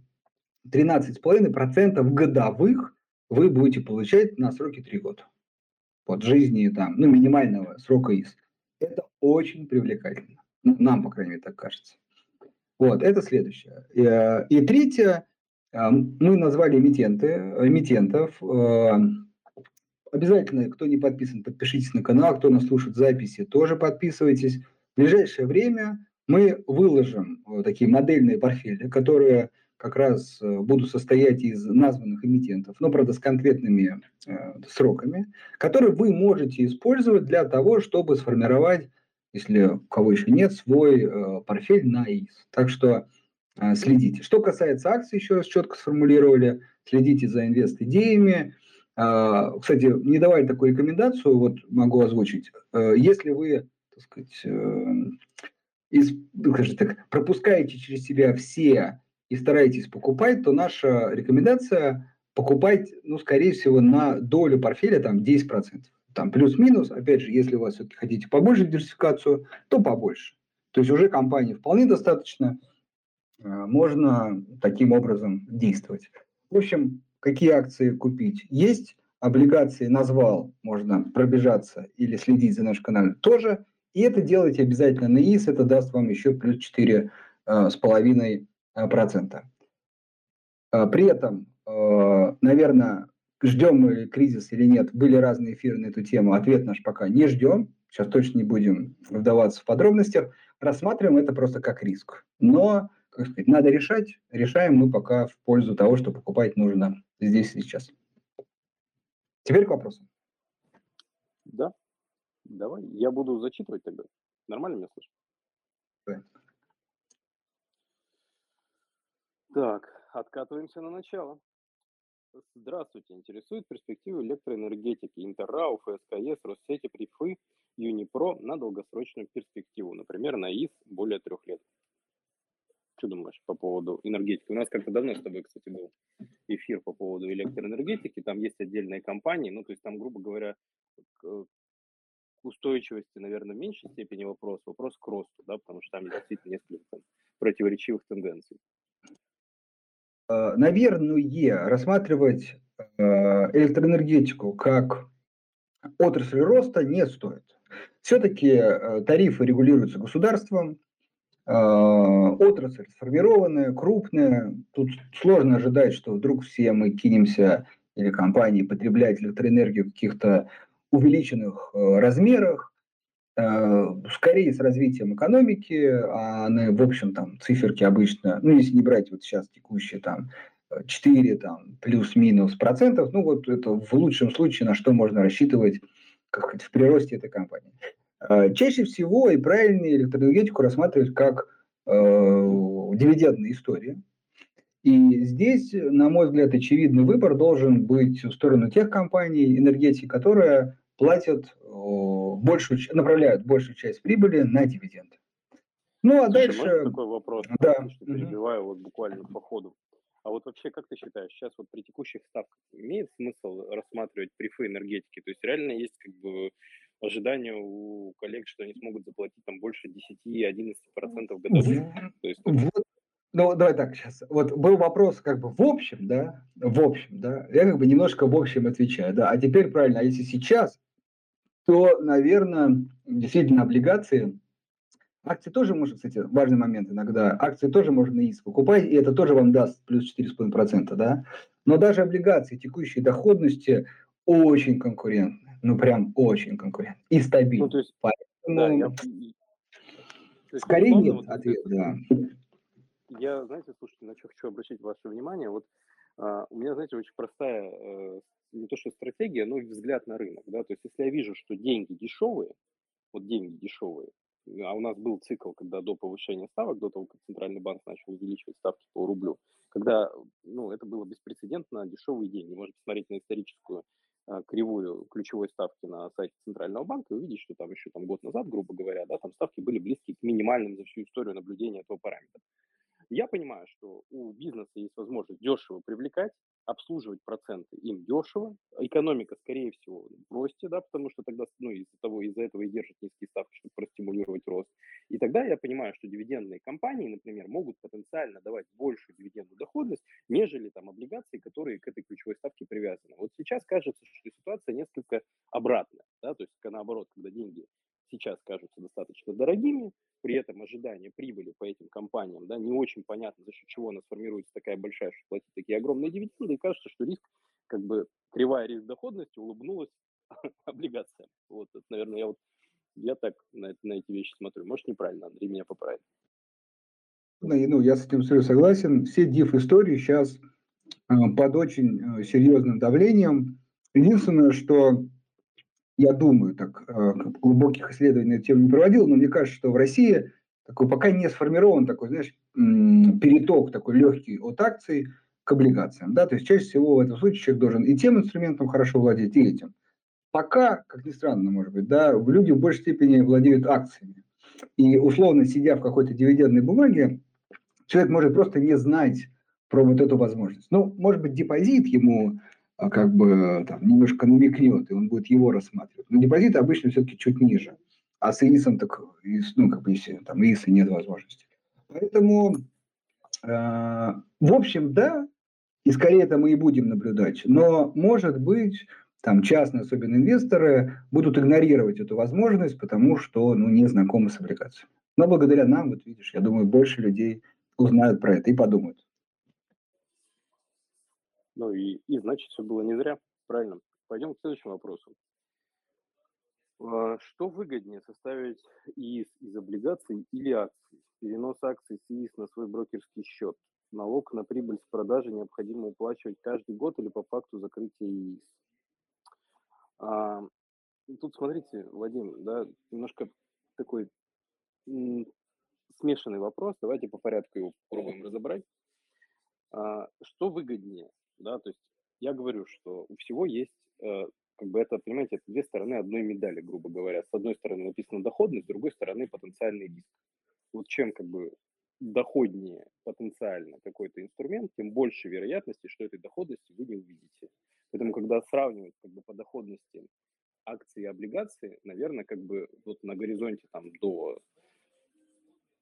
13,5% годовых вы будете получать на сроке 3 года. Вот жизни там, ну, минимального срока ИС. Это очень привлекательно. Нам, по крайней мере, так кажется. Вот, это следующее. И, э, и третье, э, мы назвали эмитенты, эмитентов. Э, обязательно, кто не подписан, подпишитесь на канал, кто нас слушает записи, тоже подписывайтесь. В ближайшее время мы выложим такие модельные портфели, которые как раз будут состоять из названных эмитентов, но, правда, с конкретными э, сроками, которые вы можете использовать для того, чтобы сформировать если у кого еще нет, свой э, портфель на ИС. Так что э, следите. Что касается акций, еще раз четко сформулировали, следите за инвест-идеями. Э, кстати, не давали такую рекомендацию, вот могу озвучить. Э, если вы, так сказать, э, из, ну, так, пропускаете через себя все и стараетесь покупать, то наша рекомендация покупать, ну, скорее всего, на долю портфеля там 10% там плюс-минус, опять же, если у вас все-таки хотите побольше диверсификацию, то побольше. То есть уже компании вполне достаточно, э, можно таким образом действовать. В общем, какие акции купить? Есть, облигации назвал, можно пробежаться или следить за нашим каналом тоже. И это делайте обязательно на ИС, это даст вам еще плюс 4,5%. Э, при этом, э, наверное, ждем мы кризис или нет, были разные эфиры на эту тему, ответ наш пока не ждем, сейчас точно не будем вдаваться в подробностях, рассматриваем это просто как риск. Но, как сказать, надо решать, решаем мы пока в пользу того, что покупать нужно здесь и сейчас. Теперь к вопросу. Да, давай, я буду зачитывать тогда. Нормально меня слышишь? Да. Так, откатываемся на начало. Здравствуйте. Интересует перспективы электроэнергетики Интеррау, ФСКС, Россети, Прифы, Юнипро на долгосрочную перспективу, например, на ИС более трех лет. Что думаешь по поводу энергетики? У нас как-то давно с тобой, кстати, был эфир по поводу электроэнергетики. Там есть отдельные компании, ну, то есть там, грубо говоря, к устойчивости, наверное, в меньшей степени вопрос, вопрос к росту, да, потому что там действительно несколько противоречивых тенденций. Э, наверное, рассматривать э, электроэнергетику как отрасль роста не стоит. Все-таки э, тарифы регулируются государством, отрасль сформированная, крупная. Тут сложно ожидать, что вдруг все мы кинемся или компании потреблять электроэнергию в каких-то увеличенных размерах. Э, скорее с развитием экономики, а она, в общем, там циферки обычно, ну, если не брать вот сейчас текущие там 4 там, плюс-минус процентов, ну, вот это в лучшем случае, на что можно рассчитывать как в приросте этой компании. Э, чаще всего и правильнее электроэнергетику рассматривать как э, дивидендные истории. И здесь, на мой взгляд, очевидный выбор должен быть в сторону тех компаний энергетики, которые платят большую, направляют большую часть прибыли на дивиденды. Ну, а Слушай, дальше... такой вопрос? Да. Что перебиваю вот буквально по ходу. А вот вообще, как ты считаешь, сейчас вот при текущих ставках имеет смысл рассматривать прифы энергетики? То есть реально есть как бы ожидание у коллег, что они смогут заплатить там больше 10-11% годовых? То есть, вот. Ну, давай так сейчас. Вот был вопрос как бы в общем, да, в общем, да, я как бы немножко в общем отвечаю, да, а теперь правильно, а если сейчас то, наверное, действительно облигации, акции тоже можно, кстати, важный момент иногда, акции тоже можно ИС покупать, и это тоже вам даст плюс 4,5%, да, но даже облигации текущей доходности очень конкурентны, ну прям очень конкурентны и стабильны. Ну, то есть, Поэтому... да, я... Скорее нет, ответ, да. Я, знаете, слушайте, на что хочу обратить ваше внимание, вот у меня, знаете, очень простая э, не то что стратегия, но и взгляд на рынок. Да? То есть если я вижу, что деньги дешевые, вот деньги дешевые, а у нас был цикл, когда до повышения ставок, до того, как Центральный банк начал увеличивать ставки по рублю, когда ну, это было беспрецедентно дешевые деньги. Можно посмотреть на историческую а, кривую ключевой ставки на сайте Центрального банка и увидеть, что там еще там, год назад, грубо говоря, да, там ставки были близки к минимальным за всю историю наблюдения этого параметра. Я понимаю, что у бизнеса есть возможность дешево привлекать, обслуживать проценты им дешево, экономика, скорее всего, в росте, да, потому что тогда, ну, из-за того, из-за этого и держат низкие ставки, чтобы простимулировать рост. И тогда я понимаю, что дивидендные компании, например, могут потенциально давать большую дивидендную доходность, нежели там облигации, которые к этой ключевой ставке привязаны. Вот сейчас кажется, что ситуация несколько обратная, да, то есть наоборот, когда деньги сейчас кажутся достаточно дорогими, при этом ожидание прибыли по этим компаниям, да, не очень понятно, за счет чего она сформируется такая большая, что платить такие огромные дивиденды, и кажется, что риск, как бы кривая риск доходности улыбнулась <laughs> облигациям. Вот, это, наверное, я вот я так на, на эти вещи смотрю. Может, неправильно, Андрей меня поправит. Ну, я с этим согласен. Все див-истории сейчас э, под очень э, серьезным давлением. Единственное, что я думаю, так э, глубоких исследований на эту тему не проводил, но мне кажется, что в России такой пока не сформирован такой, знаешь, переток такой легкий от акций к облигациям. Да? То есть чаще всего в этом случае человек должен и тем инструментом хорошо владеть, и этим. Пока, как ни странно, может быть, да, люди в большей степени владеют акциями. И условно, сидя в какой-то дивидендной бумаге, человек может просто не знать про вот эту возможность. Ну, может быть, депозит ему как бы там, немножко намекнет, и он будет его рассматривать. Но депозиты обычно все-таки чуть ниже. А с ИИСом так, ну, как бы, если там ИИСа нет возможности. Поэтому, э, в общем, да, и скорее это мы и будем наблюдать. Но, может быть, там частные, особенно инвесторы, будут игнорировать эту возможность, потому что, ну, не знакомы с облигациями. Но благодаря нам, вот видишь, я думаю, больше людей узнают про это и подумают. Ну и, и значит, все было не зря. Правильно. Пойдем к следующему вопросу. А, что выгоднее составить ИИС из облигаций или акций? Перенос акций с ИИС на свой брокерский счет. Налог на прибыль с продажи необходимо уплачивать каждый год или по факту закрытия ИИС. А, тут смотрите, Вадим, да, немножко такой смешанный вопрос. Давайте по порядку его попробуем разобрать. А, что выгоднее? Да, то есть я говорю, что у всего есть, э, как бы это, понимаете, это две стороны одной медали, грубо говоря. С одной стороны написано доходность, с другой стороны потенциальный риск. Вот чем как бы доходнее потенциально какой-то инструмент, тем больше вероятности, что этой доходности вы не увидите. Поэтому, когда сравнивать как бы по доходности акции и облигации, наверное, как бы вот на горизонте там до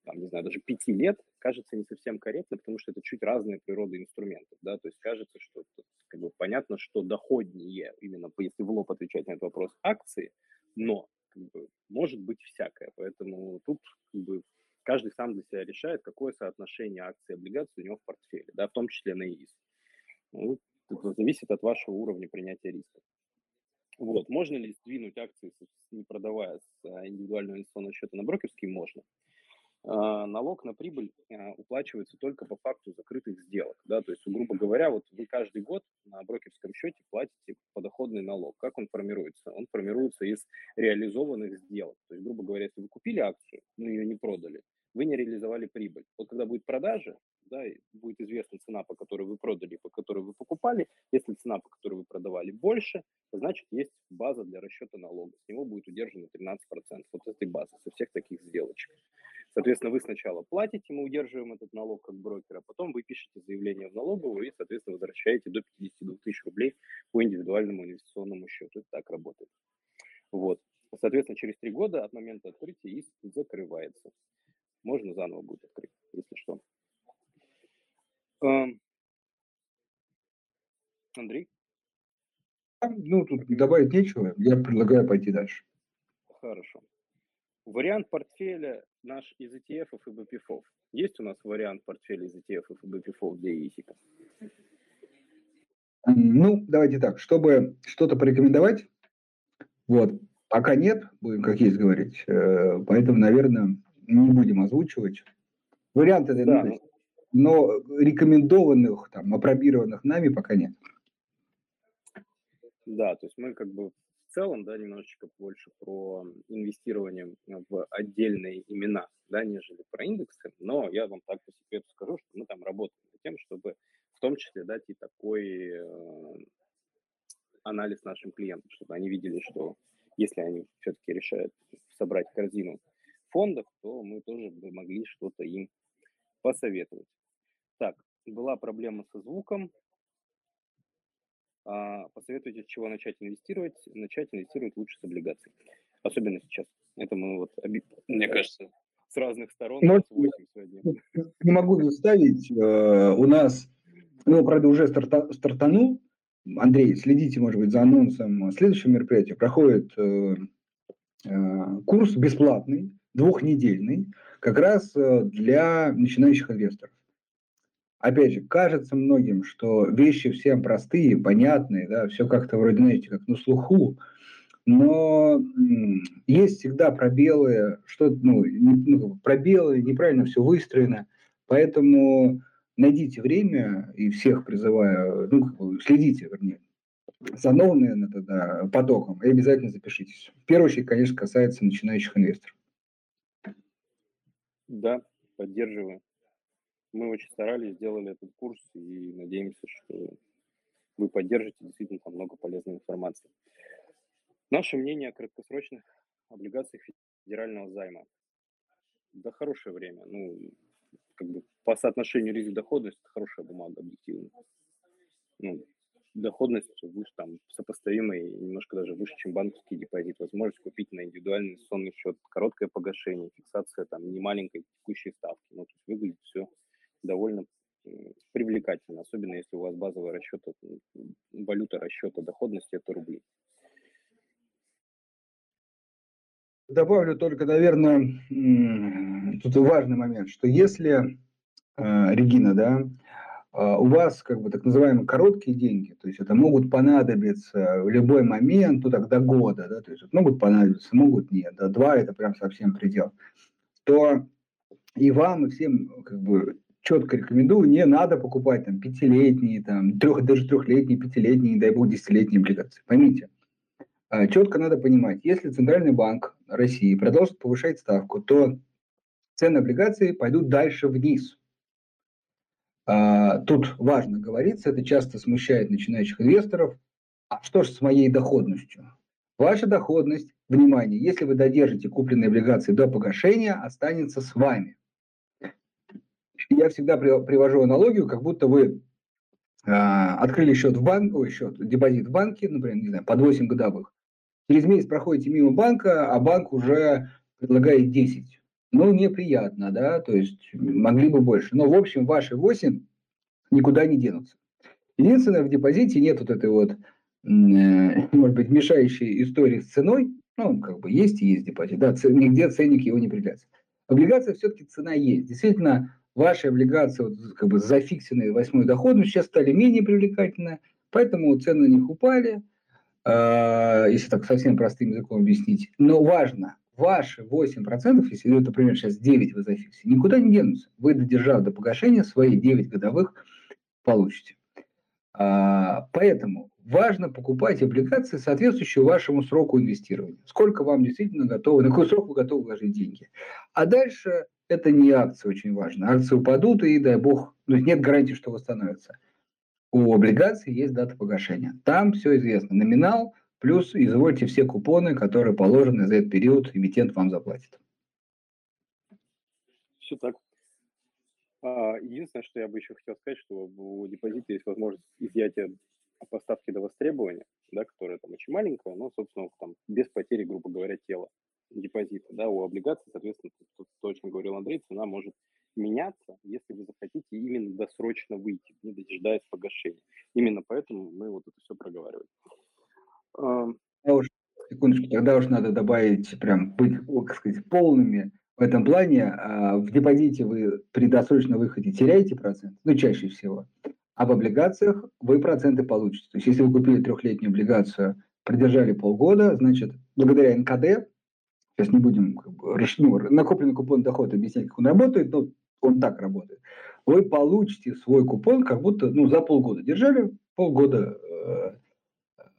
там, не знаю, даже пяти лет, кажется не совсем корректно, потому что это чуть разные природы инструментов, да, то есть кажется, что как бы понятно, что доходнее, именно если в лоб отвечать на этот вопрос, акции, но как бы, может быть всякое, поэтому тут как бы, каждый сам для себя решает, какое соотношение акций и облигаций у него в портфеле, да, в том числе на ИИС. Ну, это зависит от вашего уровня принятия риска. Вот. Можно ли сдвинуть акции, не продавая с а, индивидуального инвестиционного счета на брокерский? Можно. А, налог на прибыль а, уплачивается только по факту закрытых сделок. Да? То есть, грубо говоря, вот вы каждый год на брокерском счете платите подоходный налог. Как он формируется? Он формируется из реализованных сделок. То есть, грубо говоря, если вы купили акцию, но ее не продали, вы не реализовали прибыль. Вот когда будет продажа, да, будет известна цена, по которой вы продали, по которой вы покупали. Если цена, по которой вы продавали, больше, значит, есть база для расчета налога. С него будет удержано 13% вот этой базы, со всех таких сделочек. Соответственно, вы сначала платите, мы удерживаем этот налог как брокер, а потом вы пишете заявление в налоговую и, соответственно, возвращаете до 52 тысяч рублей по индивидуальному инвестиционному счету. Это так работает. Вот. Соответственно, через три года от момента открытия иск закрывается. Можно заново будет открыть, если что. Андрей? Ну, тут добавить нечего. Я предлагаю пойти дальше. Хорошо. Вариант портфеля наш из ETF и BPFOF. Есть у нас вариант портфеля из ETF и BPFOF для ИСИКа? Ну, давайте так, чтобы что-то порекомендовать, вот, пока нет, будем как есть говорить, э, поэтому, наверное, не будем озвучивать. Варианты, да. ну, но рекомендованных, там, опробированных нами пока нет. Да, то есть мы как бы в целом, да, немножечко больше про инвестирование в отдельные имена, да, нежели про индексы, но я вам так по секрету скажу, что мы там работаем над тем, чтобы в том числе дать и такой э, анализ нашим клиентам, чтобы они видели, что если они все-таки решают собрать корзину фондов, то мы тоже бы могли что-то им посоветовать. Так, была проблема со звуком. А, посоветуйте, с чего начать инвестировать. Начать инвестировать лучше с облигаций. Особенно сейчас. Это мы вот, мне кажется, с разных сторон. Но, <laughs> не могу заставить. Э, у нас, ну, правда, уже старта, стартанул. Андрей, следите, может быть, за анонсом следующего мероприятия. Проходит э, э, курс бесплатный, двухнедельный, как раз для начинающих инвесторов. Опять же, кажется многим, что вещи всем простые, понятные, да, все как-то вроде, знаете, как на слуху, но есть всегда пробелы, что, ну, ну, пробелы, неправильно все выстроено, поэтому найдите время и всех призываю, ну, следите, вернее, за новым, наверное, тогда потоком и обязательно запишитесь. В первую очередь, конечно, касается начинающих инвесторов. Да, поддерживаю. Мы очень старались, сделали этот курс и надеемся, что вы поддержите, действительно там много полезной информации. Наше мнение о краткосрочных облигациях федерального займа. Да, хорошее время. Ну, как бы по соотношению риск-доходность хорошая бумага объективно. Ну, доходность выше, там, сопоставимая и немножко даже выше, чем банковский депозит. Возможность купить на индивидуальный инвестиционный счет, короткое погашение, фиксация там не маленькой текущей ставки. Ну, то есть выглядит все довольно привлекательно, особенно если у вас базовый расчет, валюта расчета доходности – это рубли. Добавлю только, наверное, тут важный момент, что если, э, Регина, да, э, у вас как бы так называемые короткие деньги, то есть это могут понадобиться в любой момент, ну так до года, да, то есть могут понадобиться, могут нет, до два это прям совсем предел, то и вам, и всем как бы четко рекомендую, не надо покупать там пятилетние, там, трех, даже трехлетние, пятилетние, дай бог, десятилетние облигации. Поймите, а, четко надо понимать, если Центральный банк России продолжит повышать ставку, то цены облигаций пойдут дальше вниз. А, тут важно говориться, это часто смущает начинающих инвесторов. А что же с моей доходностью? Ваша доходность, внимание, если вы додержите купленные облигации до погашения, останется с вами. Я всегда привожу аналогию, как будто вы э, открыли счет в банке, ой, счет, депозит в банке, например, не знаю, под 8 годовых. Через месяц проходите мимо банка, а банк уже предлагает 10. Ну, неприятно, да, то есть могли бы больше. Но, в общем, ваши 8 никуда не денутся. Единственное, в депозите нет вот этой вот, э, может быть, мешающей истории с ценой. Ну, как бы есть и есть депозит. Да, нигде ценник его не определяется. Облигация все-таки цена есть. Действительно, ваши облигации, вот, как бы зафиксенные восьмой доходностью, сейчас стали менее привлекательны, поэтому цены на них упали. Э, если так совсем простым языком объяснить. Но важно, ваши 8%, если, например, сейчас 9 вы зафиксите, никуда не денутся. Вы, додержав до погашения, свои 9 годовых получите. А, поэтому важно покупать облигации, соответствующие вашему сроку инвестирования. Сколько вам действительно готовы, на какой срок вы готовы вложить деньги. А дальше это не акции очень важно. Акции упадут, и, дай бог, ну, нет гарантии, что восстановятся у облигаций есть дата погашения. Там все известно. Номинал плюс извольте все купоны, которые положены за этот период, эмитент вам заплатит. Все так. А, единственное, что я бы еще хотел сказать, что у депозита есть возможность изъятия поставки до востребования, да, которая там очень маленькая, но, собственно, там, без потери, грубо говоря, тела депозита. Да, у облигаций, соответственно, то, то, о чем говорил Андрей, цена может меняться, если вы захотите именно досрочно выйти, не дожидаясь погашения. Именно поэтому мы вот это все проговариваем. Я уж, секундочку, тогда уж надо добавить, прям быть, как сказать, полными в этом плане. А, в депозите вы при досрочном выходе теряете процент, ну, чаще всего, а в облигациях вы проценты получите. То есть, если вы купили трехлетнюю облигацию, продержали полгода, значит, благодаря НКД, сейчас не будем как ну, накопленный купон доход объяснять, как он работает, но он так работает, вы получите свой купон как будто ну, за полгода. Держали, полгода э,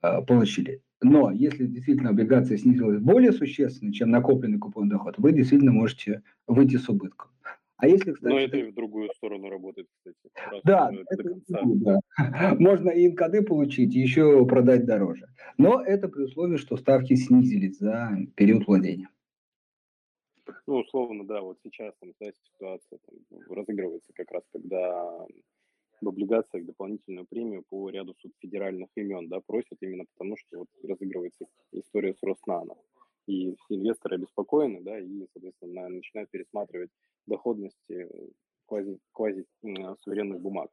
э, получили. Но если действительно облигация снизилась более существенно, чем накопленный купон доход, вы действительно можете выйти с убытком. А если, кстати, Но это и в другую сторону работает, кстати. Да, это, да. <laughs> можно и НКД получить, и еще продать дороже. Но это при условии, что ставки снизились за период владения. Ну, условно, да, вот сейчас там, знаете, ситуация там, разыгрывается как раз, когда в облигациях дополнительную премию по ряду субфедеральных имен, да, просят именно потому, что вот разыгрывается история с Роснано. И все инвесторы обеспокоены, да, и, соответственно, начинают пересматривать доходности квази, квази суверенных бумаг.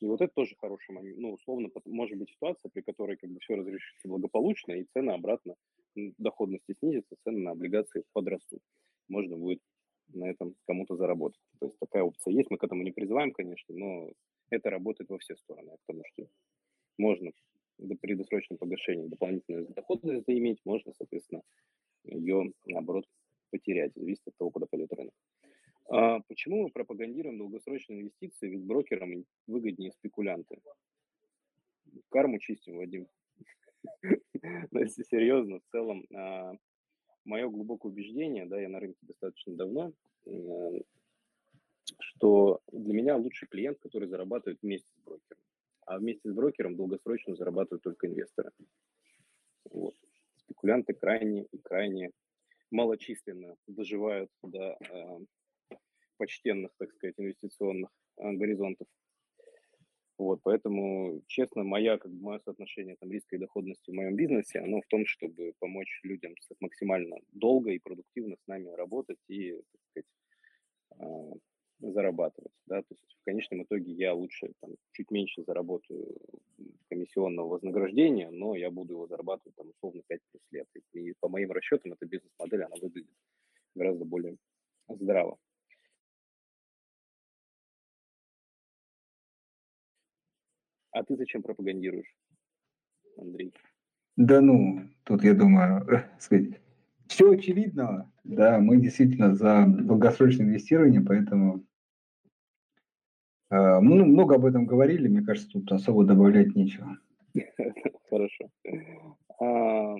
И вот это тоже хороший момент. Ну, условно, может быть ситуация, при которой как бы все разрешится благополучно, и цены обратно, доходности снизятся, цены на облигации подрастут. Можно будет на этом кому-то заработать. То есть такая опция есть. Мы к этому не призываем, конечно, но это работает во все стороны, потому что можно при досрочном погашении дополнительную доходность заиметь, можно, соответственно, ее, наоборот, потерять. Зависит от того, куда пойдет рынок. А почему мы пропагандируем долгосрочные инвестиции, ведь брокерам выгоднее спекулянты? Карму чистим, Вадим. <laughs> Но если серьезно, в целом, а, мое глубокое убеждение, да, я на рынке достаточно давно, что для меня лучший клиент, который зарабатывает вместе с брокером. А вместе с брокером долгосрочно зарабатывают только инвесторы. Вот. Спекулянты крайне и крайне малочисленно доживают до э, почтенных, так сказать, инвестиционных э, горизонтов. Вот, поэтому, честно, моя, как бы, мое соотношение там, риска и доходности в моем бизнесе, оно в том, чтобы помочь людям максимально долго и продуктивно с нами работать и, так сказать, э, зарабатывать, да, то есть в конечном итоге я лучше там, чуть меньше заработаю комиссионного вознаграждения, но я буду его зарабатывать там условно 5 плюс лет. И по моим расчетам эта бизнес-модель, она выглядит гораздо более здраво. А ты зачем пропагандируешь, Андрей? Да ну, тут я думаю, <laughs> сказать, все очевидно, да, мы действительно за долгосрочное инвестирование, поэтому ну, много об этом говорили, мне кажется, тут особо добавлять нечего. <laughs> Хорошо. А,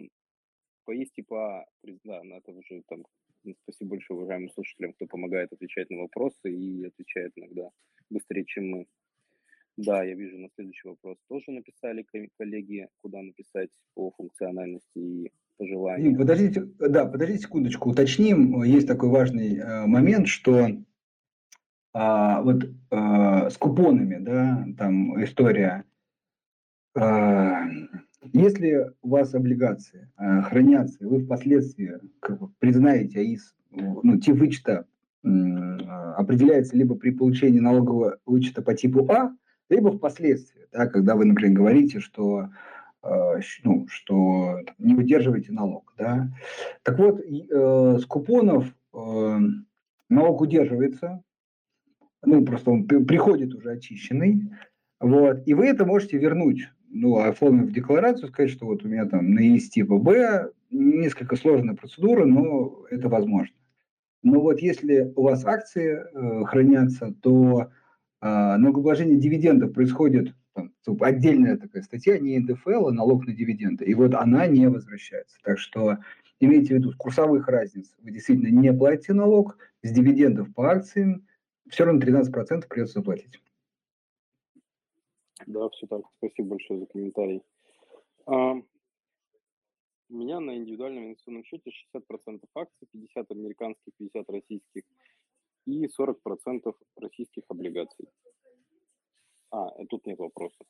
по ЕСТИПА, да, на это уже там, спасибо большое уважаемым слушателям, кто помогает отвечать на вопросы и отвечает иногда быстрее, чем мы. Да, я вижу на следующий вопрос. Тоже написали коллеги, куда написать по функциональности и пожелания. Подождите, да, подождите секундочку, уточним. Есть такой важный э, момент, что а, вот а, с купонами, да, там история. А, если у вас облигации а, хранятся, и вы впоследствии как бы, признаете АИС, ну, тип вычета определяется либо при получении налогового вычета по типу А, либо впоследствии, да, когда вы, например, говорите, что э, ну, что не выдерживаете налог. Да? Так вот, э, с купонов э, налог удерживается, ну, просто он приходит уже очищенный, вот, и вы это можете вернуть, ну, оформив декларацию, сказать, что вот у меня там на ИС типа Б, несколько сложная процедура, но это возможно. Но вот если у вас акции э, хранятся, то а, налогообложение дивидендов происходит там, отдельная такая статья, не НДФЛ, а налог на дивиденды. И вот она не возвращается. Так что имейте в виду, курсовых разниц вы действительно не платите налог, с дивидендов по акциям все равно 13% придется заплатить. Да, все так. Спасибо большое за комментарий. А, у меня на индивидуальном инвестиционном счете 60% акций, 50 американских, 50 российских и 40% российских облигаций. А, тут нет вопросов.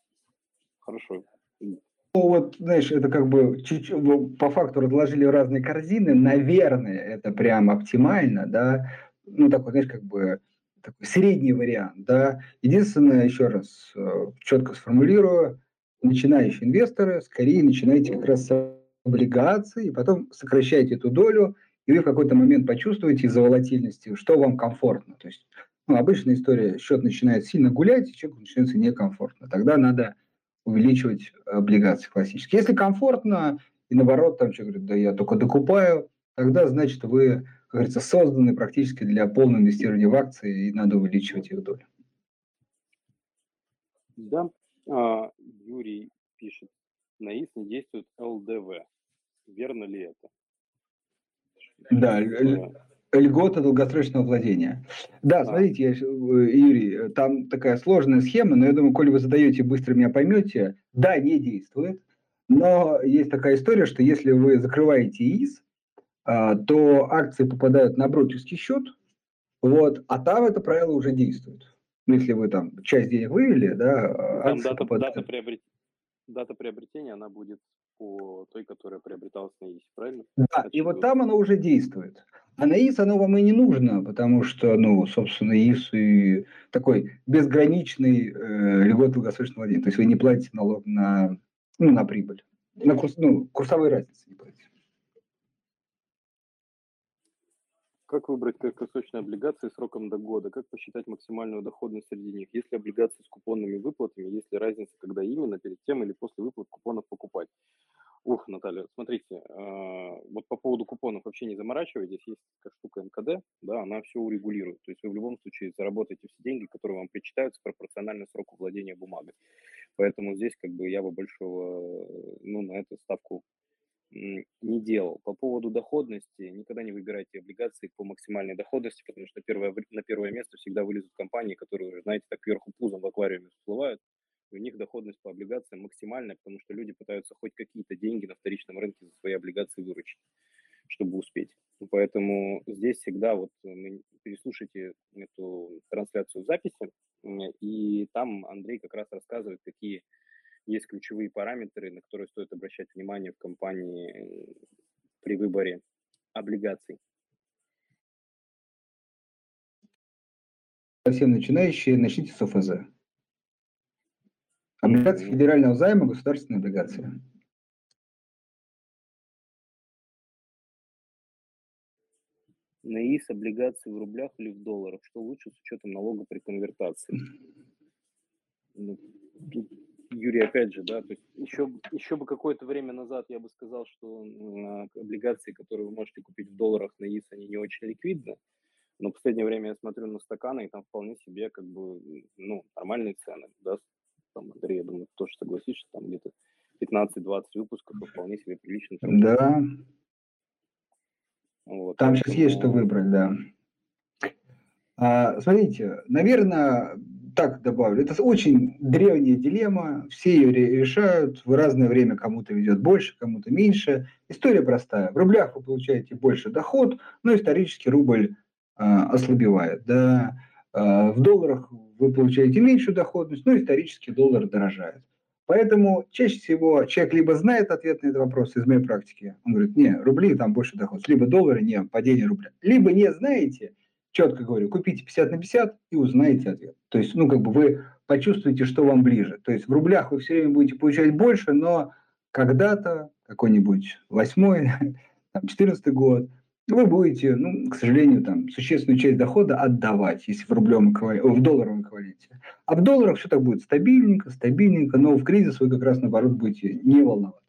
Хорошо. Ну, вот, знаешь, это как бы чуть-чуть, по факту разложили разные корзины. Наверное, это прям оптимально, да. Ну, такой, знаешь, как бы такой средний вариант, да. Единственное, еще раз э, четко сформулирую, начинающие инвесторы, скорее начинайте как раз с облигаций, и потом сокращайте эту долю и вы в какой-то момент почувствуете из-за волатильности, что вам комфортно. То есть ну, обычная история, счет начинает сильно гулять, и человеку начинается некомфортно. Тогда надо увеличивать облигации классические. Если комфортно, и наоборот, там человек говорит, да я только докупаю, тогда, значит, вы, как говорится, созданы практически для полного инвестирования в акции, и надо увеличивать их долю. Да, а, Юрий пишет, на ИС не действует ЛДВ. Верно ли это? Да, льгота долгосрочного владения. Да, смотрите, я, э, Юрий, там такая сложная схема, но я думаю, коли вы задаете, быстро меня поймете. Да, не действует, но есть такая история, что если вы закрываете ИИС, а, то акции попадают на брокерский счет, вот, а там это правило уже действует. Ну, если вы там часть денег вывели, да, а там дата, попадают... дата, приобрет... дата приобретения, она будет по той, которая приобреталась на ИС, правильно? Да, Значит, и вот там оно уже действует. А на ИС оно вам и не нужно, потому что, ну, собственно, ИС и такой безграничный э, льгот долгосрочного владения. То есть вы не платите налог на, ну, на прибыль. На курс, ну, курсовой разницы не платите. Как выбрать краткосрочные облигации сроком до года? Как посчитать максимальную доходность среди них? Есть ли облигации с купонными выплатами? Есть ли разница, когда именно, перед тем или после выплат купонов покупать? Ух, Наталья, смотрите, э, вот по поводу купонов вообще не заморачивайтесь, есть такая штука НКД, да, она все урегулирует. То есть вы в любом случае заработаете все деньги, которые вам причитаются пропорционально сроку владения бумагой. Поэтому здесь как бы я бы большого, ну, на эту ставку не делал. По поводу доходности, никогда не выбирайте облигации по максимальной доходности, потому что первое, на первое место всегда вылезут компании, которые уже, знаете, так вверху пузом в аквариуме всплывают. И у них доходность по облигациям максимальная, потому что люди пытаются хоть какие-то деньги на вторичном рынке за свои облигации выручить, чтобы успеть. Поэтому здесь всегда вот переслушайте эту трансляцию в записи, и там Андрей как раз рассказывает, какие есть ключевые параметры, на которые стоит обращать внимание в компании при выборе облигаций. Совсем начинающие, начните с ОФЗ. Облигации федерального займа, государственные облигации. На ИС облигации в рублях или в долларах? Что лучше с учетом налога при конвертации? Ну, тут Юрий, опять же, да, то есть еще, еще бы какое-то время назад я бы сказал, что облигации, которые вы можете купить в долларах на ИС, они не очень ликвидны, но в последнее время я смотрю на стаканы, и там вполне себе как бы, ну, нормальные цены, да, там, Андрей, я думаю, тоже согласишься, там где-то 15-20 выпусков, вполне себе прилично. Да. Вот, там сейчас есть что выбрать, да. А, смотрите, наверное, так добавлю, это очень древняя дилемма, все ее решают, в разное время кому-то ведет больше, кому-то меньше. История простая. В рублях вы получаете больше доход, но исторически рубль э, ослабевает. Да? Э, в долларах вы получаете меньшую доходность, но исторически доллар дорожает. Поэтому чаще всего человек либо знает ответ на этот вопрос из моей практики, он говорит, не, рубли там больше доход, либо доллары, не, падение рубля. Либо не знаете, четко говорю, купите 50 на 50 и узнаете ответ. То есть, ну, как бы вы почувствуете, что вам ближе. То есть в рублях вы все время будете получать больше, но когда-то, какой-нибудь восьмой, <laughs> там, 14 год, вы будете, ну, к сожалению, там, существенную часть дохода отдавать, если в, рублевом в долларовом эквиваленте. А в долларах все так будет стабильненько, стабильненько, но в кризис вы как раз, наоборот, будете не волноваться.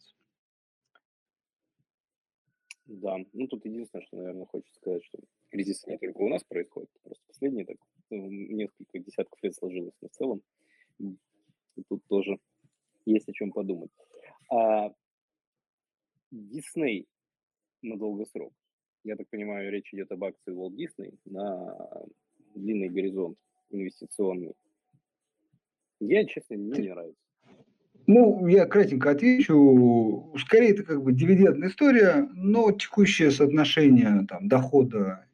Да, ну тут единственное, что, наверное, хочется сказать, что кризис не только у нас происходит, просто последние так, ну, несколько десятков лет сложилось, но в целом и тут тоже есть о чем подумать. А Дисней на долгосрок. Я так понимаю, речь идет об акции Walt Disney на длинный горизонт инвестиционный. Я, честно, мне не нравится. Ну, я кратенько отвечу. Скорее, это как бы дивидендная история, но текущее соотношение там, дохода,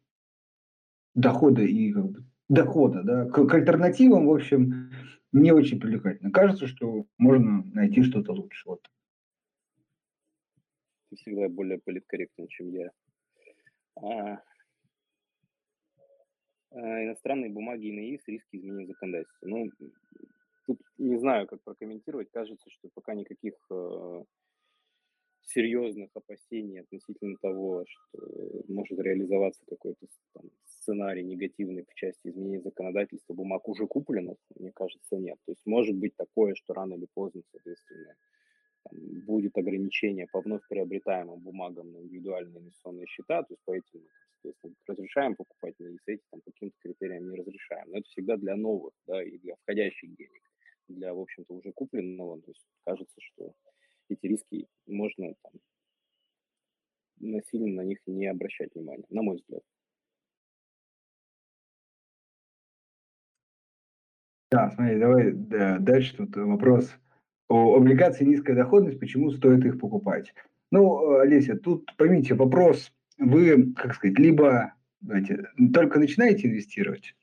дохода и как бы, дохода да, к, к альтернативам, в общем, не очень привлекательно. Кажется, что можно найти что-то лучше. Вот. Ты всегда более политкорректен, чем я. А, а, иностранные бумаги и НИИС, риски изменения законодательства. Ну, тут не знаю, как прокомментировать. Кажется, что пока никаких э, серьезных опасений относительно того, что может реализоваться какой-то там, сценарий негативный в части изменения законодательства бумаг уже купленных, мне кажется, нет. То есть может быть такое, что рано или поздно, соответственно, там, будет ограничение по вновь приобретаемым бумагам на индивидуальные инвестиционные счета, то есть по этим, соответственно, разрешаем покупать, но и с этим там, каким-то критериям не разрешаем. Но это всегда для новых, да, и для входящих денег для, в общем-то, уже купленного. То есть кажется, что эти риски можно там, насильно на них не обращать внимания, на мой взгляд. Да, смотри, давай да, дальше тут вопрос о облигации низкая доходность, почему стоит их покупать. Ну, Олеся, тут поймите, вопрос вы, как сказать, либо давайте, только начинаете инвестировать,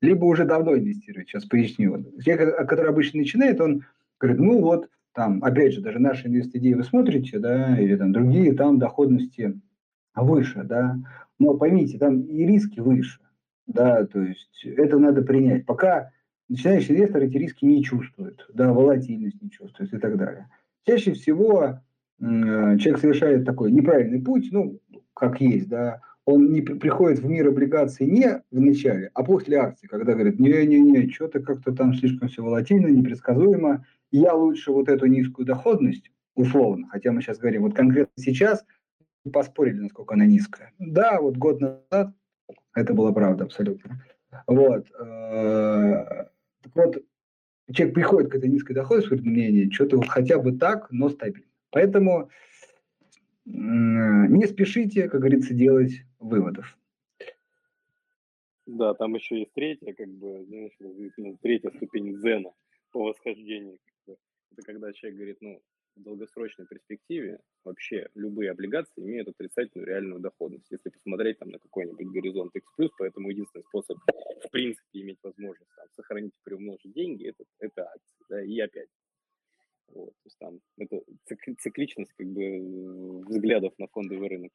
либо уже давно инвестируете. Сейчас поясню. Человек, который обычно начинает, он говорит, ну вот, там, опять же, даже наши инвестидеи вы смотрите, да, или там другие, там доходности выше, да, но поймите, там и риски выше, да, то есть это надо принять. Пока начинающий инвестор эти риски не чувствует, да, волатильность не чувствует и так далее. Чаще всего человек совершает такой неправильный путь, ну, как есть, да, он не приходит в мир облигаций не в начале, а после акций, когда говорит, не-не-не, что-то как-то там слишком все волатильно, непредсказуемо, я лучше вот эту низкую доходность, условно, хотя мы сейчас говорим, вот конкретно сейчас поспорили, насколько она низкая. Да, вот год назад это была правда абсолютно. Вот. Э, так вот, человек приходит к этой низкой доходности, говорит, мнение, что-то вот хотя бы так, но стабильно. Поэтому не спешите, как говорится, делать выводов. Да, там еще есть третья, как бы, знаешь, ну, третья ступень дзена по восхождению. Это когда человек говорит, ну, в долгосрочной перспективе вообще любые облигации имеют отрицательную реальную доходность. Если посмотреть там на какой-нибудь горизонт X+, поэтому единственный способ, в принципе, иметь возможность там, сохранить и приумножить деньги, это, это акции. Да, и опять. Вот, то есть там это цикличность как бы взглядов на фондовый рынок.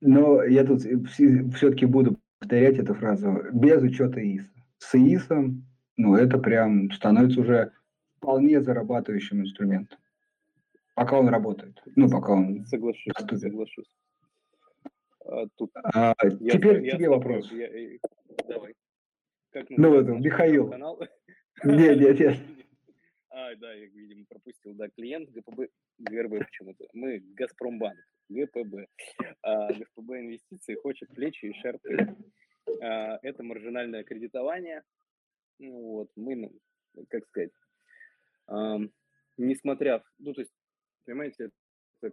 Но я тут все-таки буду повторять эту фразу без учета ИИСа. С ИИСом, ну, это прям становится уже вполне зарабатывающим инструментом. Пока он работает. Ну, пока он Соглашусь, доступен. соглашусь. А, тут а, я, теперь я, тебе я вопрос. Я, я, давай. Как ну, это, Михаил. Канал? <laughs> Нет, нет, нет. А, да, я, видимо, пропустил. Да, клиент ГПБ, ГРБ почему-то. Мы Газпромбанк, ГПБ. А, ГПБ инвестиции хочет плечи и шерты. А, это маржинальное кредитование. Ну, вот, мы, ну, как сказать, а, несмотря, ну, то есть, понимаете, это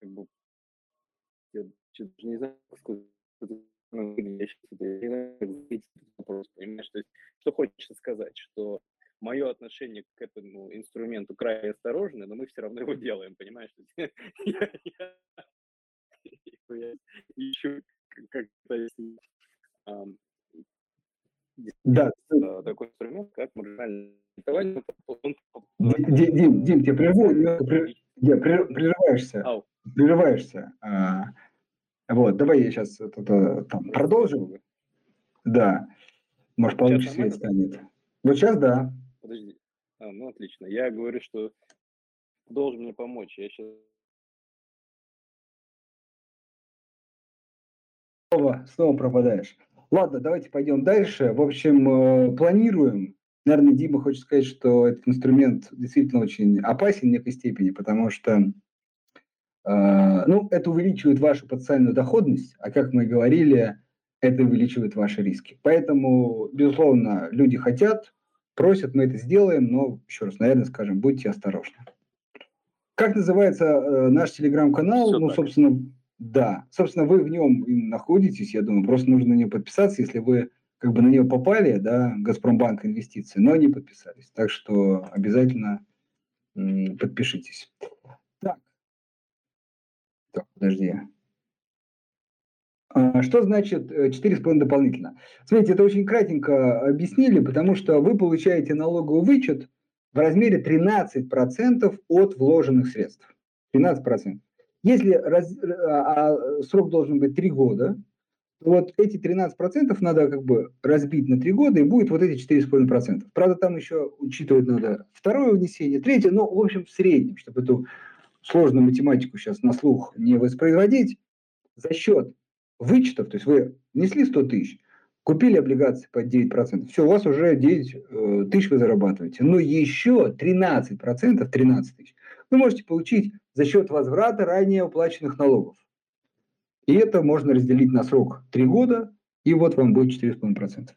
как бы, я не знаю, сколько ну, я сейчас вопрос, понимаешь, то есть, что хочется сказать, что мое отношение к этому инструменту крайне осторожное, но мы все равно его делаем, понимаешь? <laughs> Еще как-то да. А, такой инструмент, как маржинальное кредитование. Дим, Дим, тебе прерву, прерываешься. Прерываешься. А, вот, давай я сейчас это, там, продолжим. Да. Может, получше свет станет. Вот сейчас да. Подожди. А, ну, отлично. Я говорю, что должен мне помочь. Я сейчас снова, снова пропадаешь. Ладно, давайте пойдем дальше. В общем, э, планируем. Наверное, Дима хочет сказать, что этот инструмент действительно очень опасен в некой степени, потому что э, ну, это увеличивает вашу потенциальную доходность, а как мы говорили, это увеличивает ваши риски. Поэтому, безусловно, люди хотят, просят, мы это сделаем, но, еще раз, наверное, скажем, будьте осторожны. Как называется э, наш телеграм-канал? ну, так. собственно, да. Собственно, вы в нем находитесь, я думаю, просто нужно на него подписаться, если вы как бы на него попали, да, Газпромбанк инвестиции, но не подписались. Так что обязательно подпишитесь. Так. Так, подожди. А, что значит 4,5 э, дополнительно? Смотрите, это очень кратенько объяснили, потому что вы получаете налоговый вычет в размере 13% от вложенных средств. 13%. Если раз, а, а срок должен быть 3 года, то вот эти 13% надо как бы разбить на 3 года, и будет вот эти 4,5%. Правда, там еще учитывать надо второе внесение, третье, но, в общем, в среднем, чтобы эту сложную математику сейчас на слух не воспроизводить, за счет вычетов, то есть вы внесли 100 тысяч, купили облигации под 9%, все, у вас уже 9 э, тысяч вы зарабатываете. Но еще 13%, 13 тысяч вы можете получить за счет возврата ранее уплаченных налогов. И это можно разделить на срок 3 года, и вот вам будет 4,5%.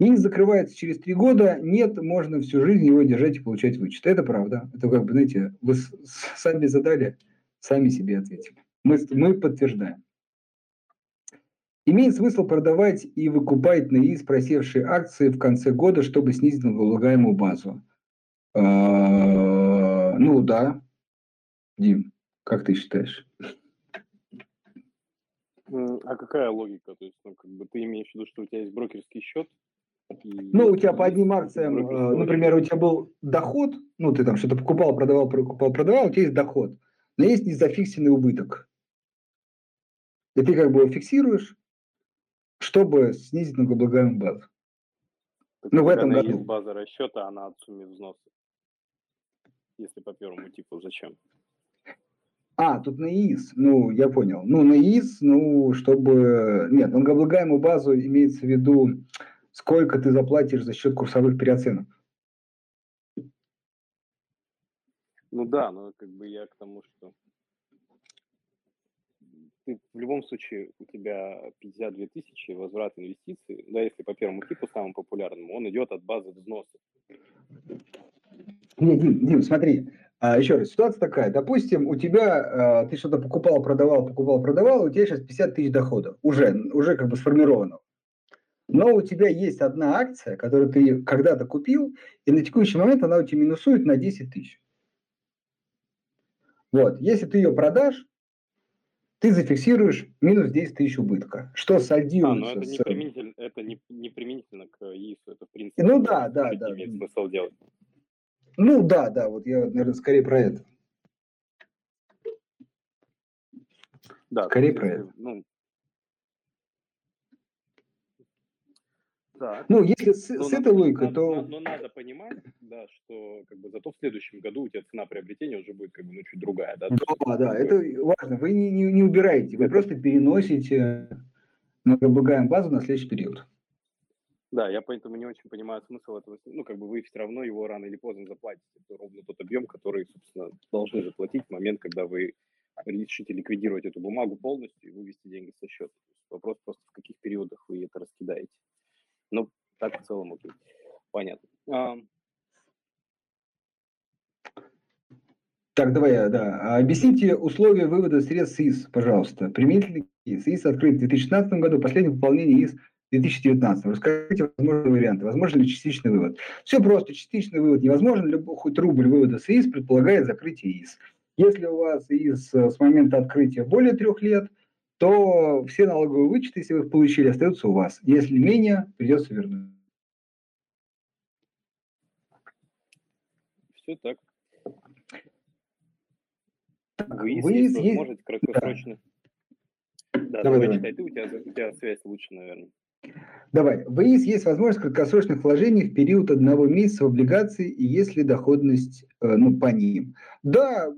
И закрывается через 3 года, нет, можно всю жизнь его держать и получать вычет. Это правда. Это как бы, знаете, вы сами задали, сами себе ответили. Мы, мы подтверждаем. Имеет смысл продавать и выкупать на ИИС просевшие акции в конце года, чтобы снизить налогооблагаемую базу. А, ну да. Дим, как ты считаешь? А какая логика? То есть, ну, как бы ты имеешь в виду, что у тебя есть брокерский счет? Ну, у тебя по одним акциям, э, например, у тебя был доход, ну, ты там что-то покупал, продавал, покупал, продавал, у тебя есть доход, но есть незафиксированный убыток. И ты как бы его фиксируешь, чтобы снизить налогооблагаемую базу. Так ну, в этом году. есть база расчета, она от суммы взноса. Если по первому типу, зачем? А, тут на ИИС. Ну, я понял. Ну, на ИИС, ну, чтобы... Нет, налогооблагаемую базу имеется в виду, сколько ты заплатишь за счет курсовых переоценок. Ну да, но как бы я к тому, что ты в любом случае у тебя 52 тысячи возврат инвестиций, да, если по первому типу самому популярному, он идет от базы взноса. Нет, Дим, Дим, смотри, а, еще раз, ситуация такая. Допустим, у тебя, а, ты что-то покупал, продавал, покупал, продавал, у тебя сейчас 50 тысяч дохода. Уже, уже как бы сформировано. Но у тебя есть одна акция, которую ты когда-то купил, и на текущий момент она у тебя минусует на 10 тысяч. Вот, если ты ее продашь, ты зафиксируешь минус 10 тысяч убытка, что сольдируется. А, но это, с... не, применительно, это не, не применительно к ИИСу, это в принципе. Ну да, да, да. Имеет смысл делать. Ну да, да, вот я, наверное, скорее про это. Да, скорее про это. Ну, Так. Ну, если с, с этой логикой, то... Но, но надо понимать, да, что как бы зато в следующем году у тебя цена приобретения уже будет как бы ну, чуть другая, да? Да, да, это важно. Вы не, не, не убираете, вы просто переносите налогооблагаемую базу на следующий период. Да, я поэтому не очень понимаю смысл этого. Ну, как бы вы все равно его рано или поздно заплатите. Это ровно тот объем, который, собственно, должны заплатить в момент, когда вы решите ликвидировать эту бумагу полностью и вывести деньги со счета. Вопрос просто, в каких периодах вы это раскидаете. Ну, так в целом окей. Понятно. А... Так, давай, да. Объясните условия вывода средств ИС, пожалуйста. Применительный ИС. ИС открыт в 2016 году, последнее пополнение ИС в 2019. Расскажите возможные варианты. Возможен ли частичный вывод? Все просто. Частичный вывод невозможен. Любой, хоть рубль вывода с ИС предполагает закрытие ИС. Если у вас ИС с момента открытия более трех лет, то все налоговые вычеты, если вы их получили, остаются у вас. Если менее, придется вернуть. Все так. Выезд, Выезд есть возможность краткосрочно. Да, да давай, давай, читай ты, у тебя, у тебя связь лучше, наверное. Давай. В ИИС есть возможность краткосрочных вложений в период одного месяца в облигации, и если доходность э, ну, по ним. Да,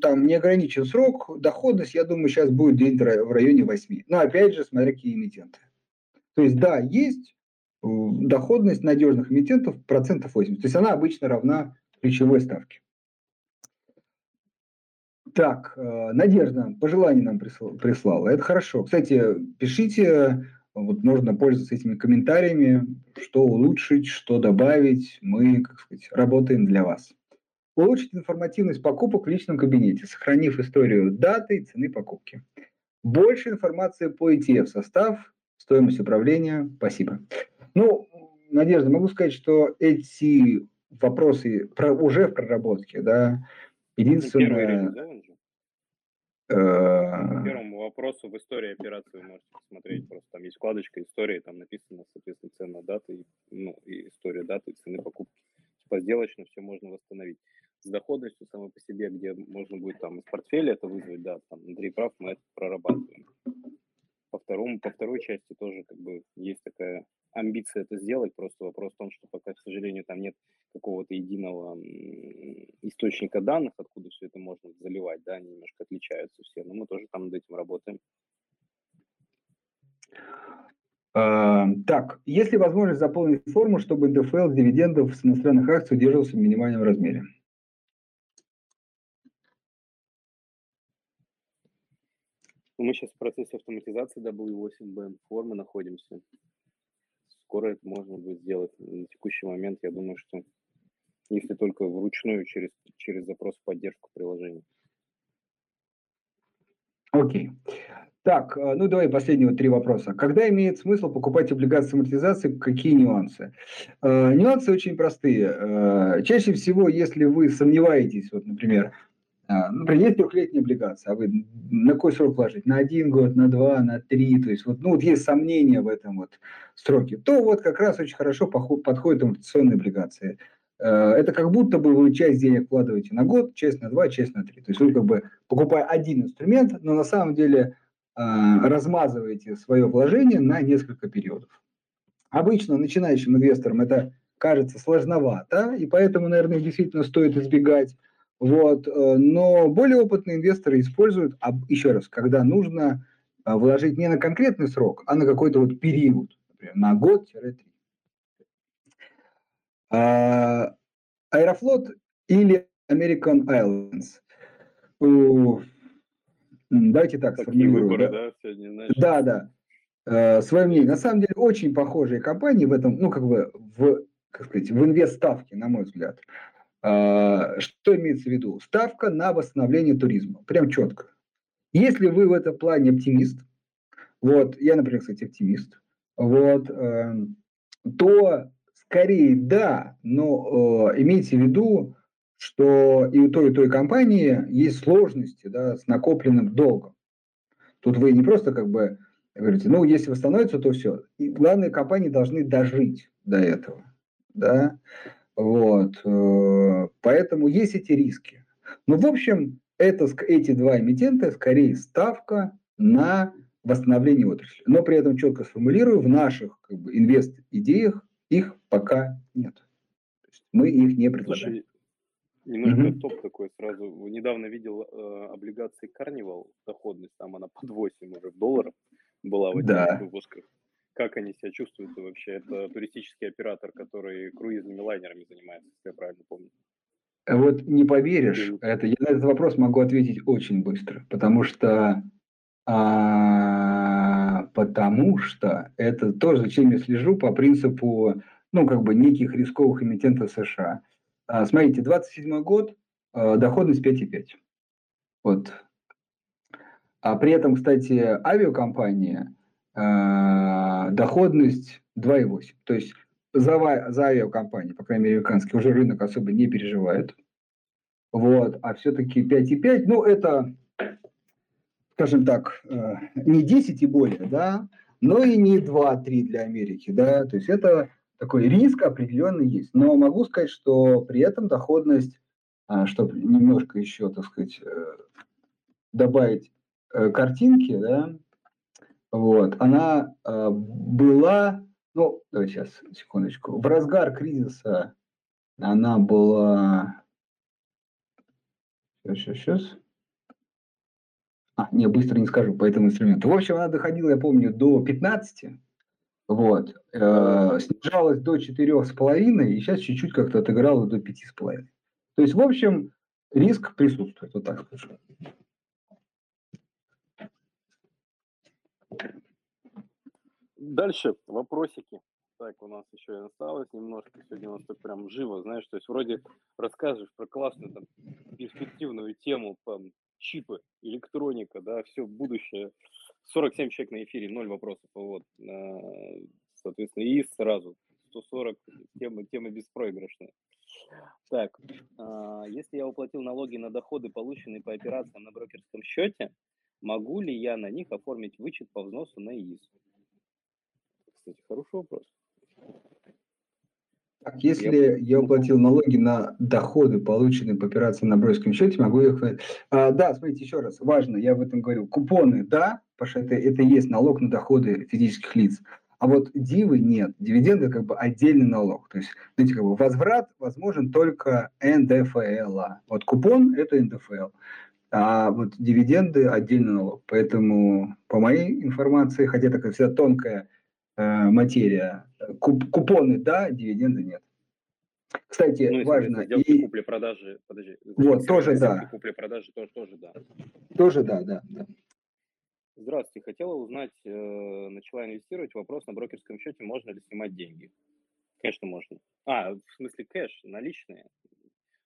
там не ограничен срок, доходность, я думаю, сейчас будет где-то в районе 8. Но опять же, смотря какие эмитенты. То есть, да, есть э, доходность надежных эмитентов процентов 80. То есть она обычно равна ключевой ставке. Так, э, Надежда, пожелание нам прислала. Это хорошо. Кстати, пишите вот можно пользоваться этими комментариями, что улучшить, что добавить. Мы, как сказать, работаем для вас. Улучшить информативность покупок в личном кабинете, сохранив историю даты и цены покупки. Больше информации по ETF, состав, стоимость управления. Спасибо. Ну, Надежда, могу сказать, что эти вопросы уже в проработке, да. Единственное... По э, первому вопросу в истории операции вы можете посмотреть. Просто вкладочка истории, там написано, соответственно, цена даты, ну, и история даты, цены покупки. Типа сделочно все можно восстановить. С доходностью самой по себе, где можно будет там из портфеля это вызвать, да, там внутри прав мы это прорабатываем. По второму, по второй части тоже как бы есть такая амбиция это сделать, просто вопрос в том, что пока, к сожалению, там нет какого-то единого источника данных, откуда все это можно заливать, да, они немножко отличаются все, но мы тоже там над этим работаем. А, так, есть ли возможность заполнить форму, чтобы НДФЛ дивидендов с иностранных акций удерживался в минимальном размере? Мы сейчас в процессе автоматизации W8BN формы находимся скоро это можно будет сделать. На текущий момент я думаю, что если только вручную через, через запрос в поддержку приложения. Окей. Так, э, ну давай последние три вопроса. Когда имеет смысл покупать облигации амортизации, какие нюансы? Э, нюансы очень простые. Э, чаще всего, если вы сомневаетесь, вот, например, например, есть трехлетняя облигация, а вы на какой срок вложить? На один год, на два, на три, то есть вот, ну, вот есть сомнения в этом вот сроке, то вот как раз очень хорошо подходят амортизационные облигации. Это как будто бы вы часть денег вкладываете на год, часть на два, часть на три. То есть вы как бы покупая один инструмент, но на самом деле размазываете свое вложение на несколько периодов. Обычно начинающим инвесторам это кажется сложновато, и поэтому, наверное, действительно стоит избегать. Вот. Э, но более опытные инвесторы используют, еще раз, когда нужно вложить не на конкретный срок, а на какой-то вот период, например, на год-три. А, Аэрофлот или American Airlines? Давайте так Такие выборы, да, да сегодня, знаешь? Да, да. Э, свое мнение. На самом деле очень похожие компании в этом, ну, как бы в, как сказать, в инвест-ставке, на мой взгляд. Э, что имеется в виду? Ставка на восстановление туризма. Прям четко. Если вы в этом плане оптимист, вот, я, например, кстати, оптимист, вот, э, то Скорее, да, но э, имейте в виду, что и у той, и той компании есть сложности да, с накопленным долгом. Тут вы не просто как бы говорите, ну, если восстановится, то все. И главные компании должны дожить до этого. Да? Вот. Э, поэтому есть эти риски. Но, в общем, это, эти два эмитента скорее ставка на восстановление отрасли. Но при этом четко сформулирую, в наших как бы, инвест-идеях их пока нет. Мы их не предлагаем. Немножко mm-hmm. топ такой сразу. Недавно видел э, облигации Carnival, доходность, там она под 8 уже долларов была в этих да. выпусках. Как они себя чувствуют вообще? Это туристический оператор, который круизными лайнерами занимается, если я правильно помню. Вот не поверишь, это, я на этот вопрос могу ответить очень быстро, потому что а, потому что это то, зачем я слежу по принципу, ну, как бы неких рисковых эмитентов США. А, смотрите, 27 год, а, доходность 5,5. Вот. А при этом, кстати, авиакомпания, а, доходность 2,8. То есть за, за авиакомпании, по крайней мере, американский, уже рынок особо не переживает. Вот. А все-таки 5,5, ну, это скажем так, э, не 10 и более, да, но и не 2-3 для Америки, да, то есть это такой риск определенный есть. Но могу сказать, что при этом доходность, а, чтобы немножко еще, так сказать, э, добавить э, картинки, да, вот, она была, ну, давайте сейчас, секундочку, в разгар кризиса она была, сейчас, сейчас, сейчас, а, не, быстро не скажу по этому инструменту. В общем, она доходила, я помню, до 15, вот, э, снижалась до 4,5, и сейчас чуть-чуть как-то отыграла до 5,5. То есть, в общем, риск присутствует, вот так скажу. Дальше вопросики. Так, у нас еще и осталось немножко. Сегодня у нас так прям живо, знаешь, то есть вроде рассказываешь про классную там перспективную тему, там, чипы, электроника, да, все будущее. 47 человек на эфире, ноль вопросов. Вот. А, соответственно, и сразу 140, тема, тема беспроигрышная. Так, а, если я уплатил налоги на доходы, полученные по операциям на брокерском счете, могу ли я на них оформить вычет по взносу на ИИС? Кстати, хороший вопрос. Так, если я... я уплатил налоги на доходы, полученные по операциям на брокерском счете, могу их... А, да, смотрите, еще раз, важно, я об этом говорил. Купоны, да, потому что это, это есть налог на доходы физических лиц. А вот дивы нет. Дивиденды как бы отдельный налог. То есть, знаете, как бы возврат возможен только НДФЛ. Вот купон – это НДФЛ. А вот дивиденды – отдельный налог. Поэтому, по моей информации, хотя такая вся тонкая материя. Куп, купоны да, дивиденды нет. Кстати, ну, важно. И... купли-продажи, подожди. Вот, тоже да. Купли-продажи тоже, тоже да. Тоже да, да, да. Здравствуйте, хотела узнать, э, начала инвестировать, вопрос на брокерском счете, можно ли снимать деньги? Конечно, можно. А, в смысле кэш, наличные?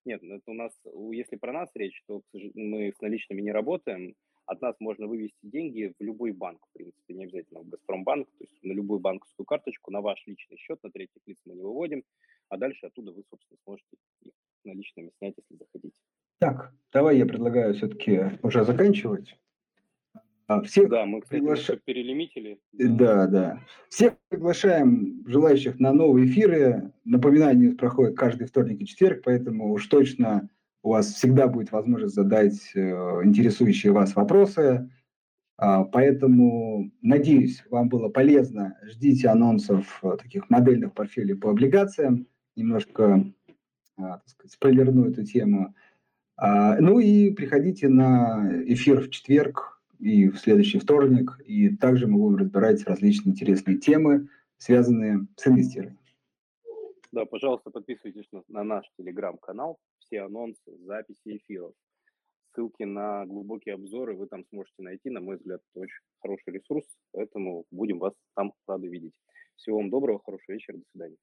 Нет, это у нас, если про нас речь, то мы с наличными не работаем, от нас можно вывести деньги в любой банк, в принципе, не обязательно в Газпромбанк, то есть на любую банковскую карточку, на ваш личный счет, на третьих лиц мы не выводим, а дальше оттуда вы, собственно, сможете их наличными снять, если захотите. Так, давай я предлагаю все-таки уже заканчивать. А, всех да, мы, кстати, приглаша... перелимитили. Да, да. Всех приглашаем желающих на новые эфиры. Напоминание проходит каждый вторник и четверг, поэтому уж точно у вас всегда будет возможность задать э, интересующие вас вопросы. А, поэтому, надеюсь, вам было полезно. Ждите анонсов э, таких модельных портфелей по облигациям. Немножко а, так сказать, спойлерну эту тему. А, ну и приходите на эфир в четверг и в следующий вторник. И также мы будем разбирать различные интересные темы, связанные с инвестированием. Да, пожалуйста, подписывайтесь на, на наш телеграм-канал. Все анонсы, записи эфиров, ссылки на глубокие обзоры вы там сможете найти. На мой взгляд, это очень хороший ресурс, поэтому будем вас там рады видеть. Всего вам доброго, хорошего вечера, до свидания.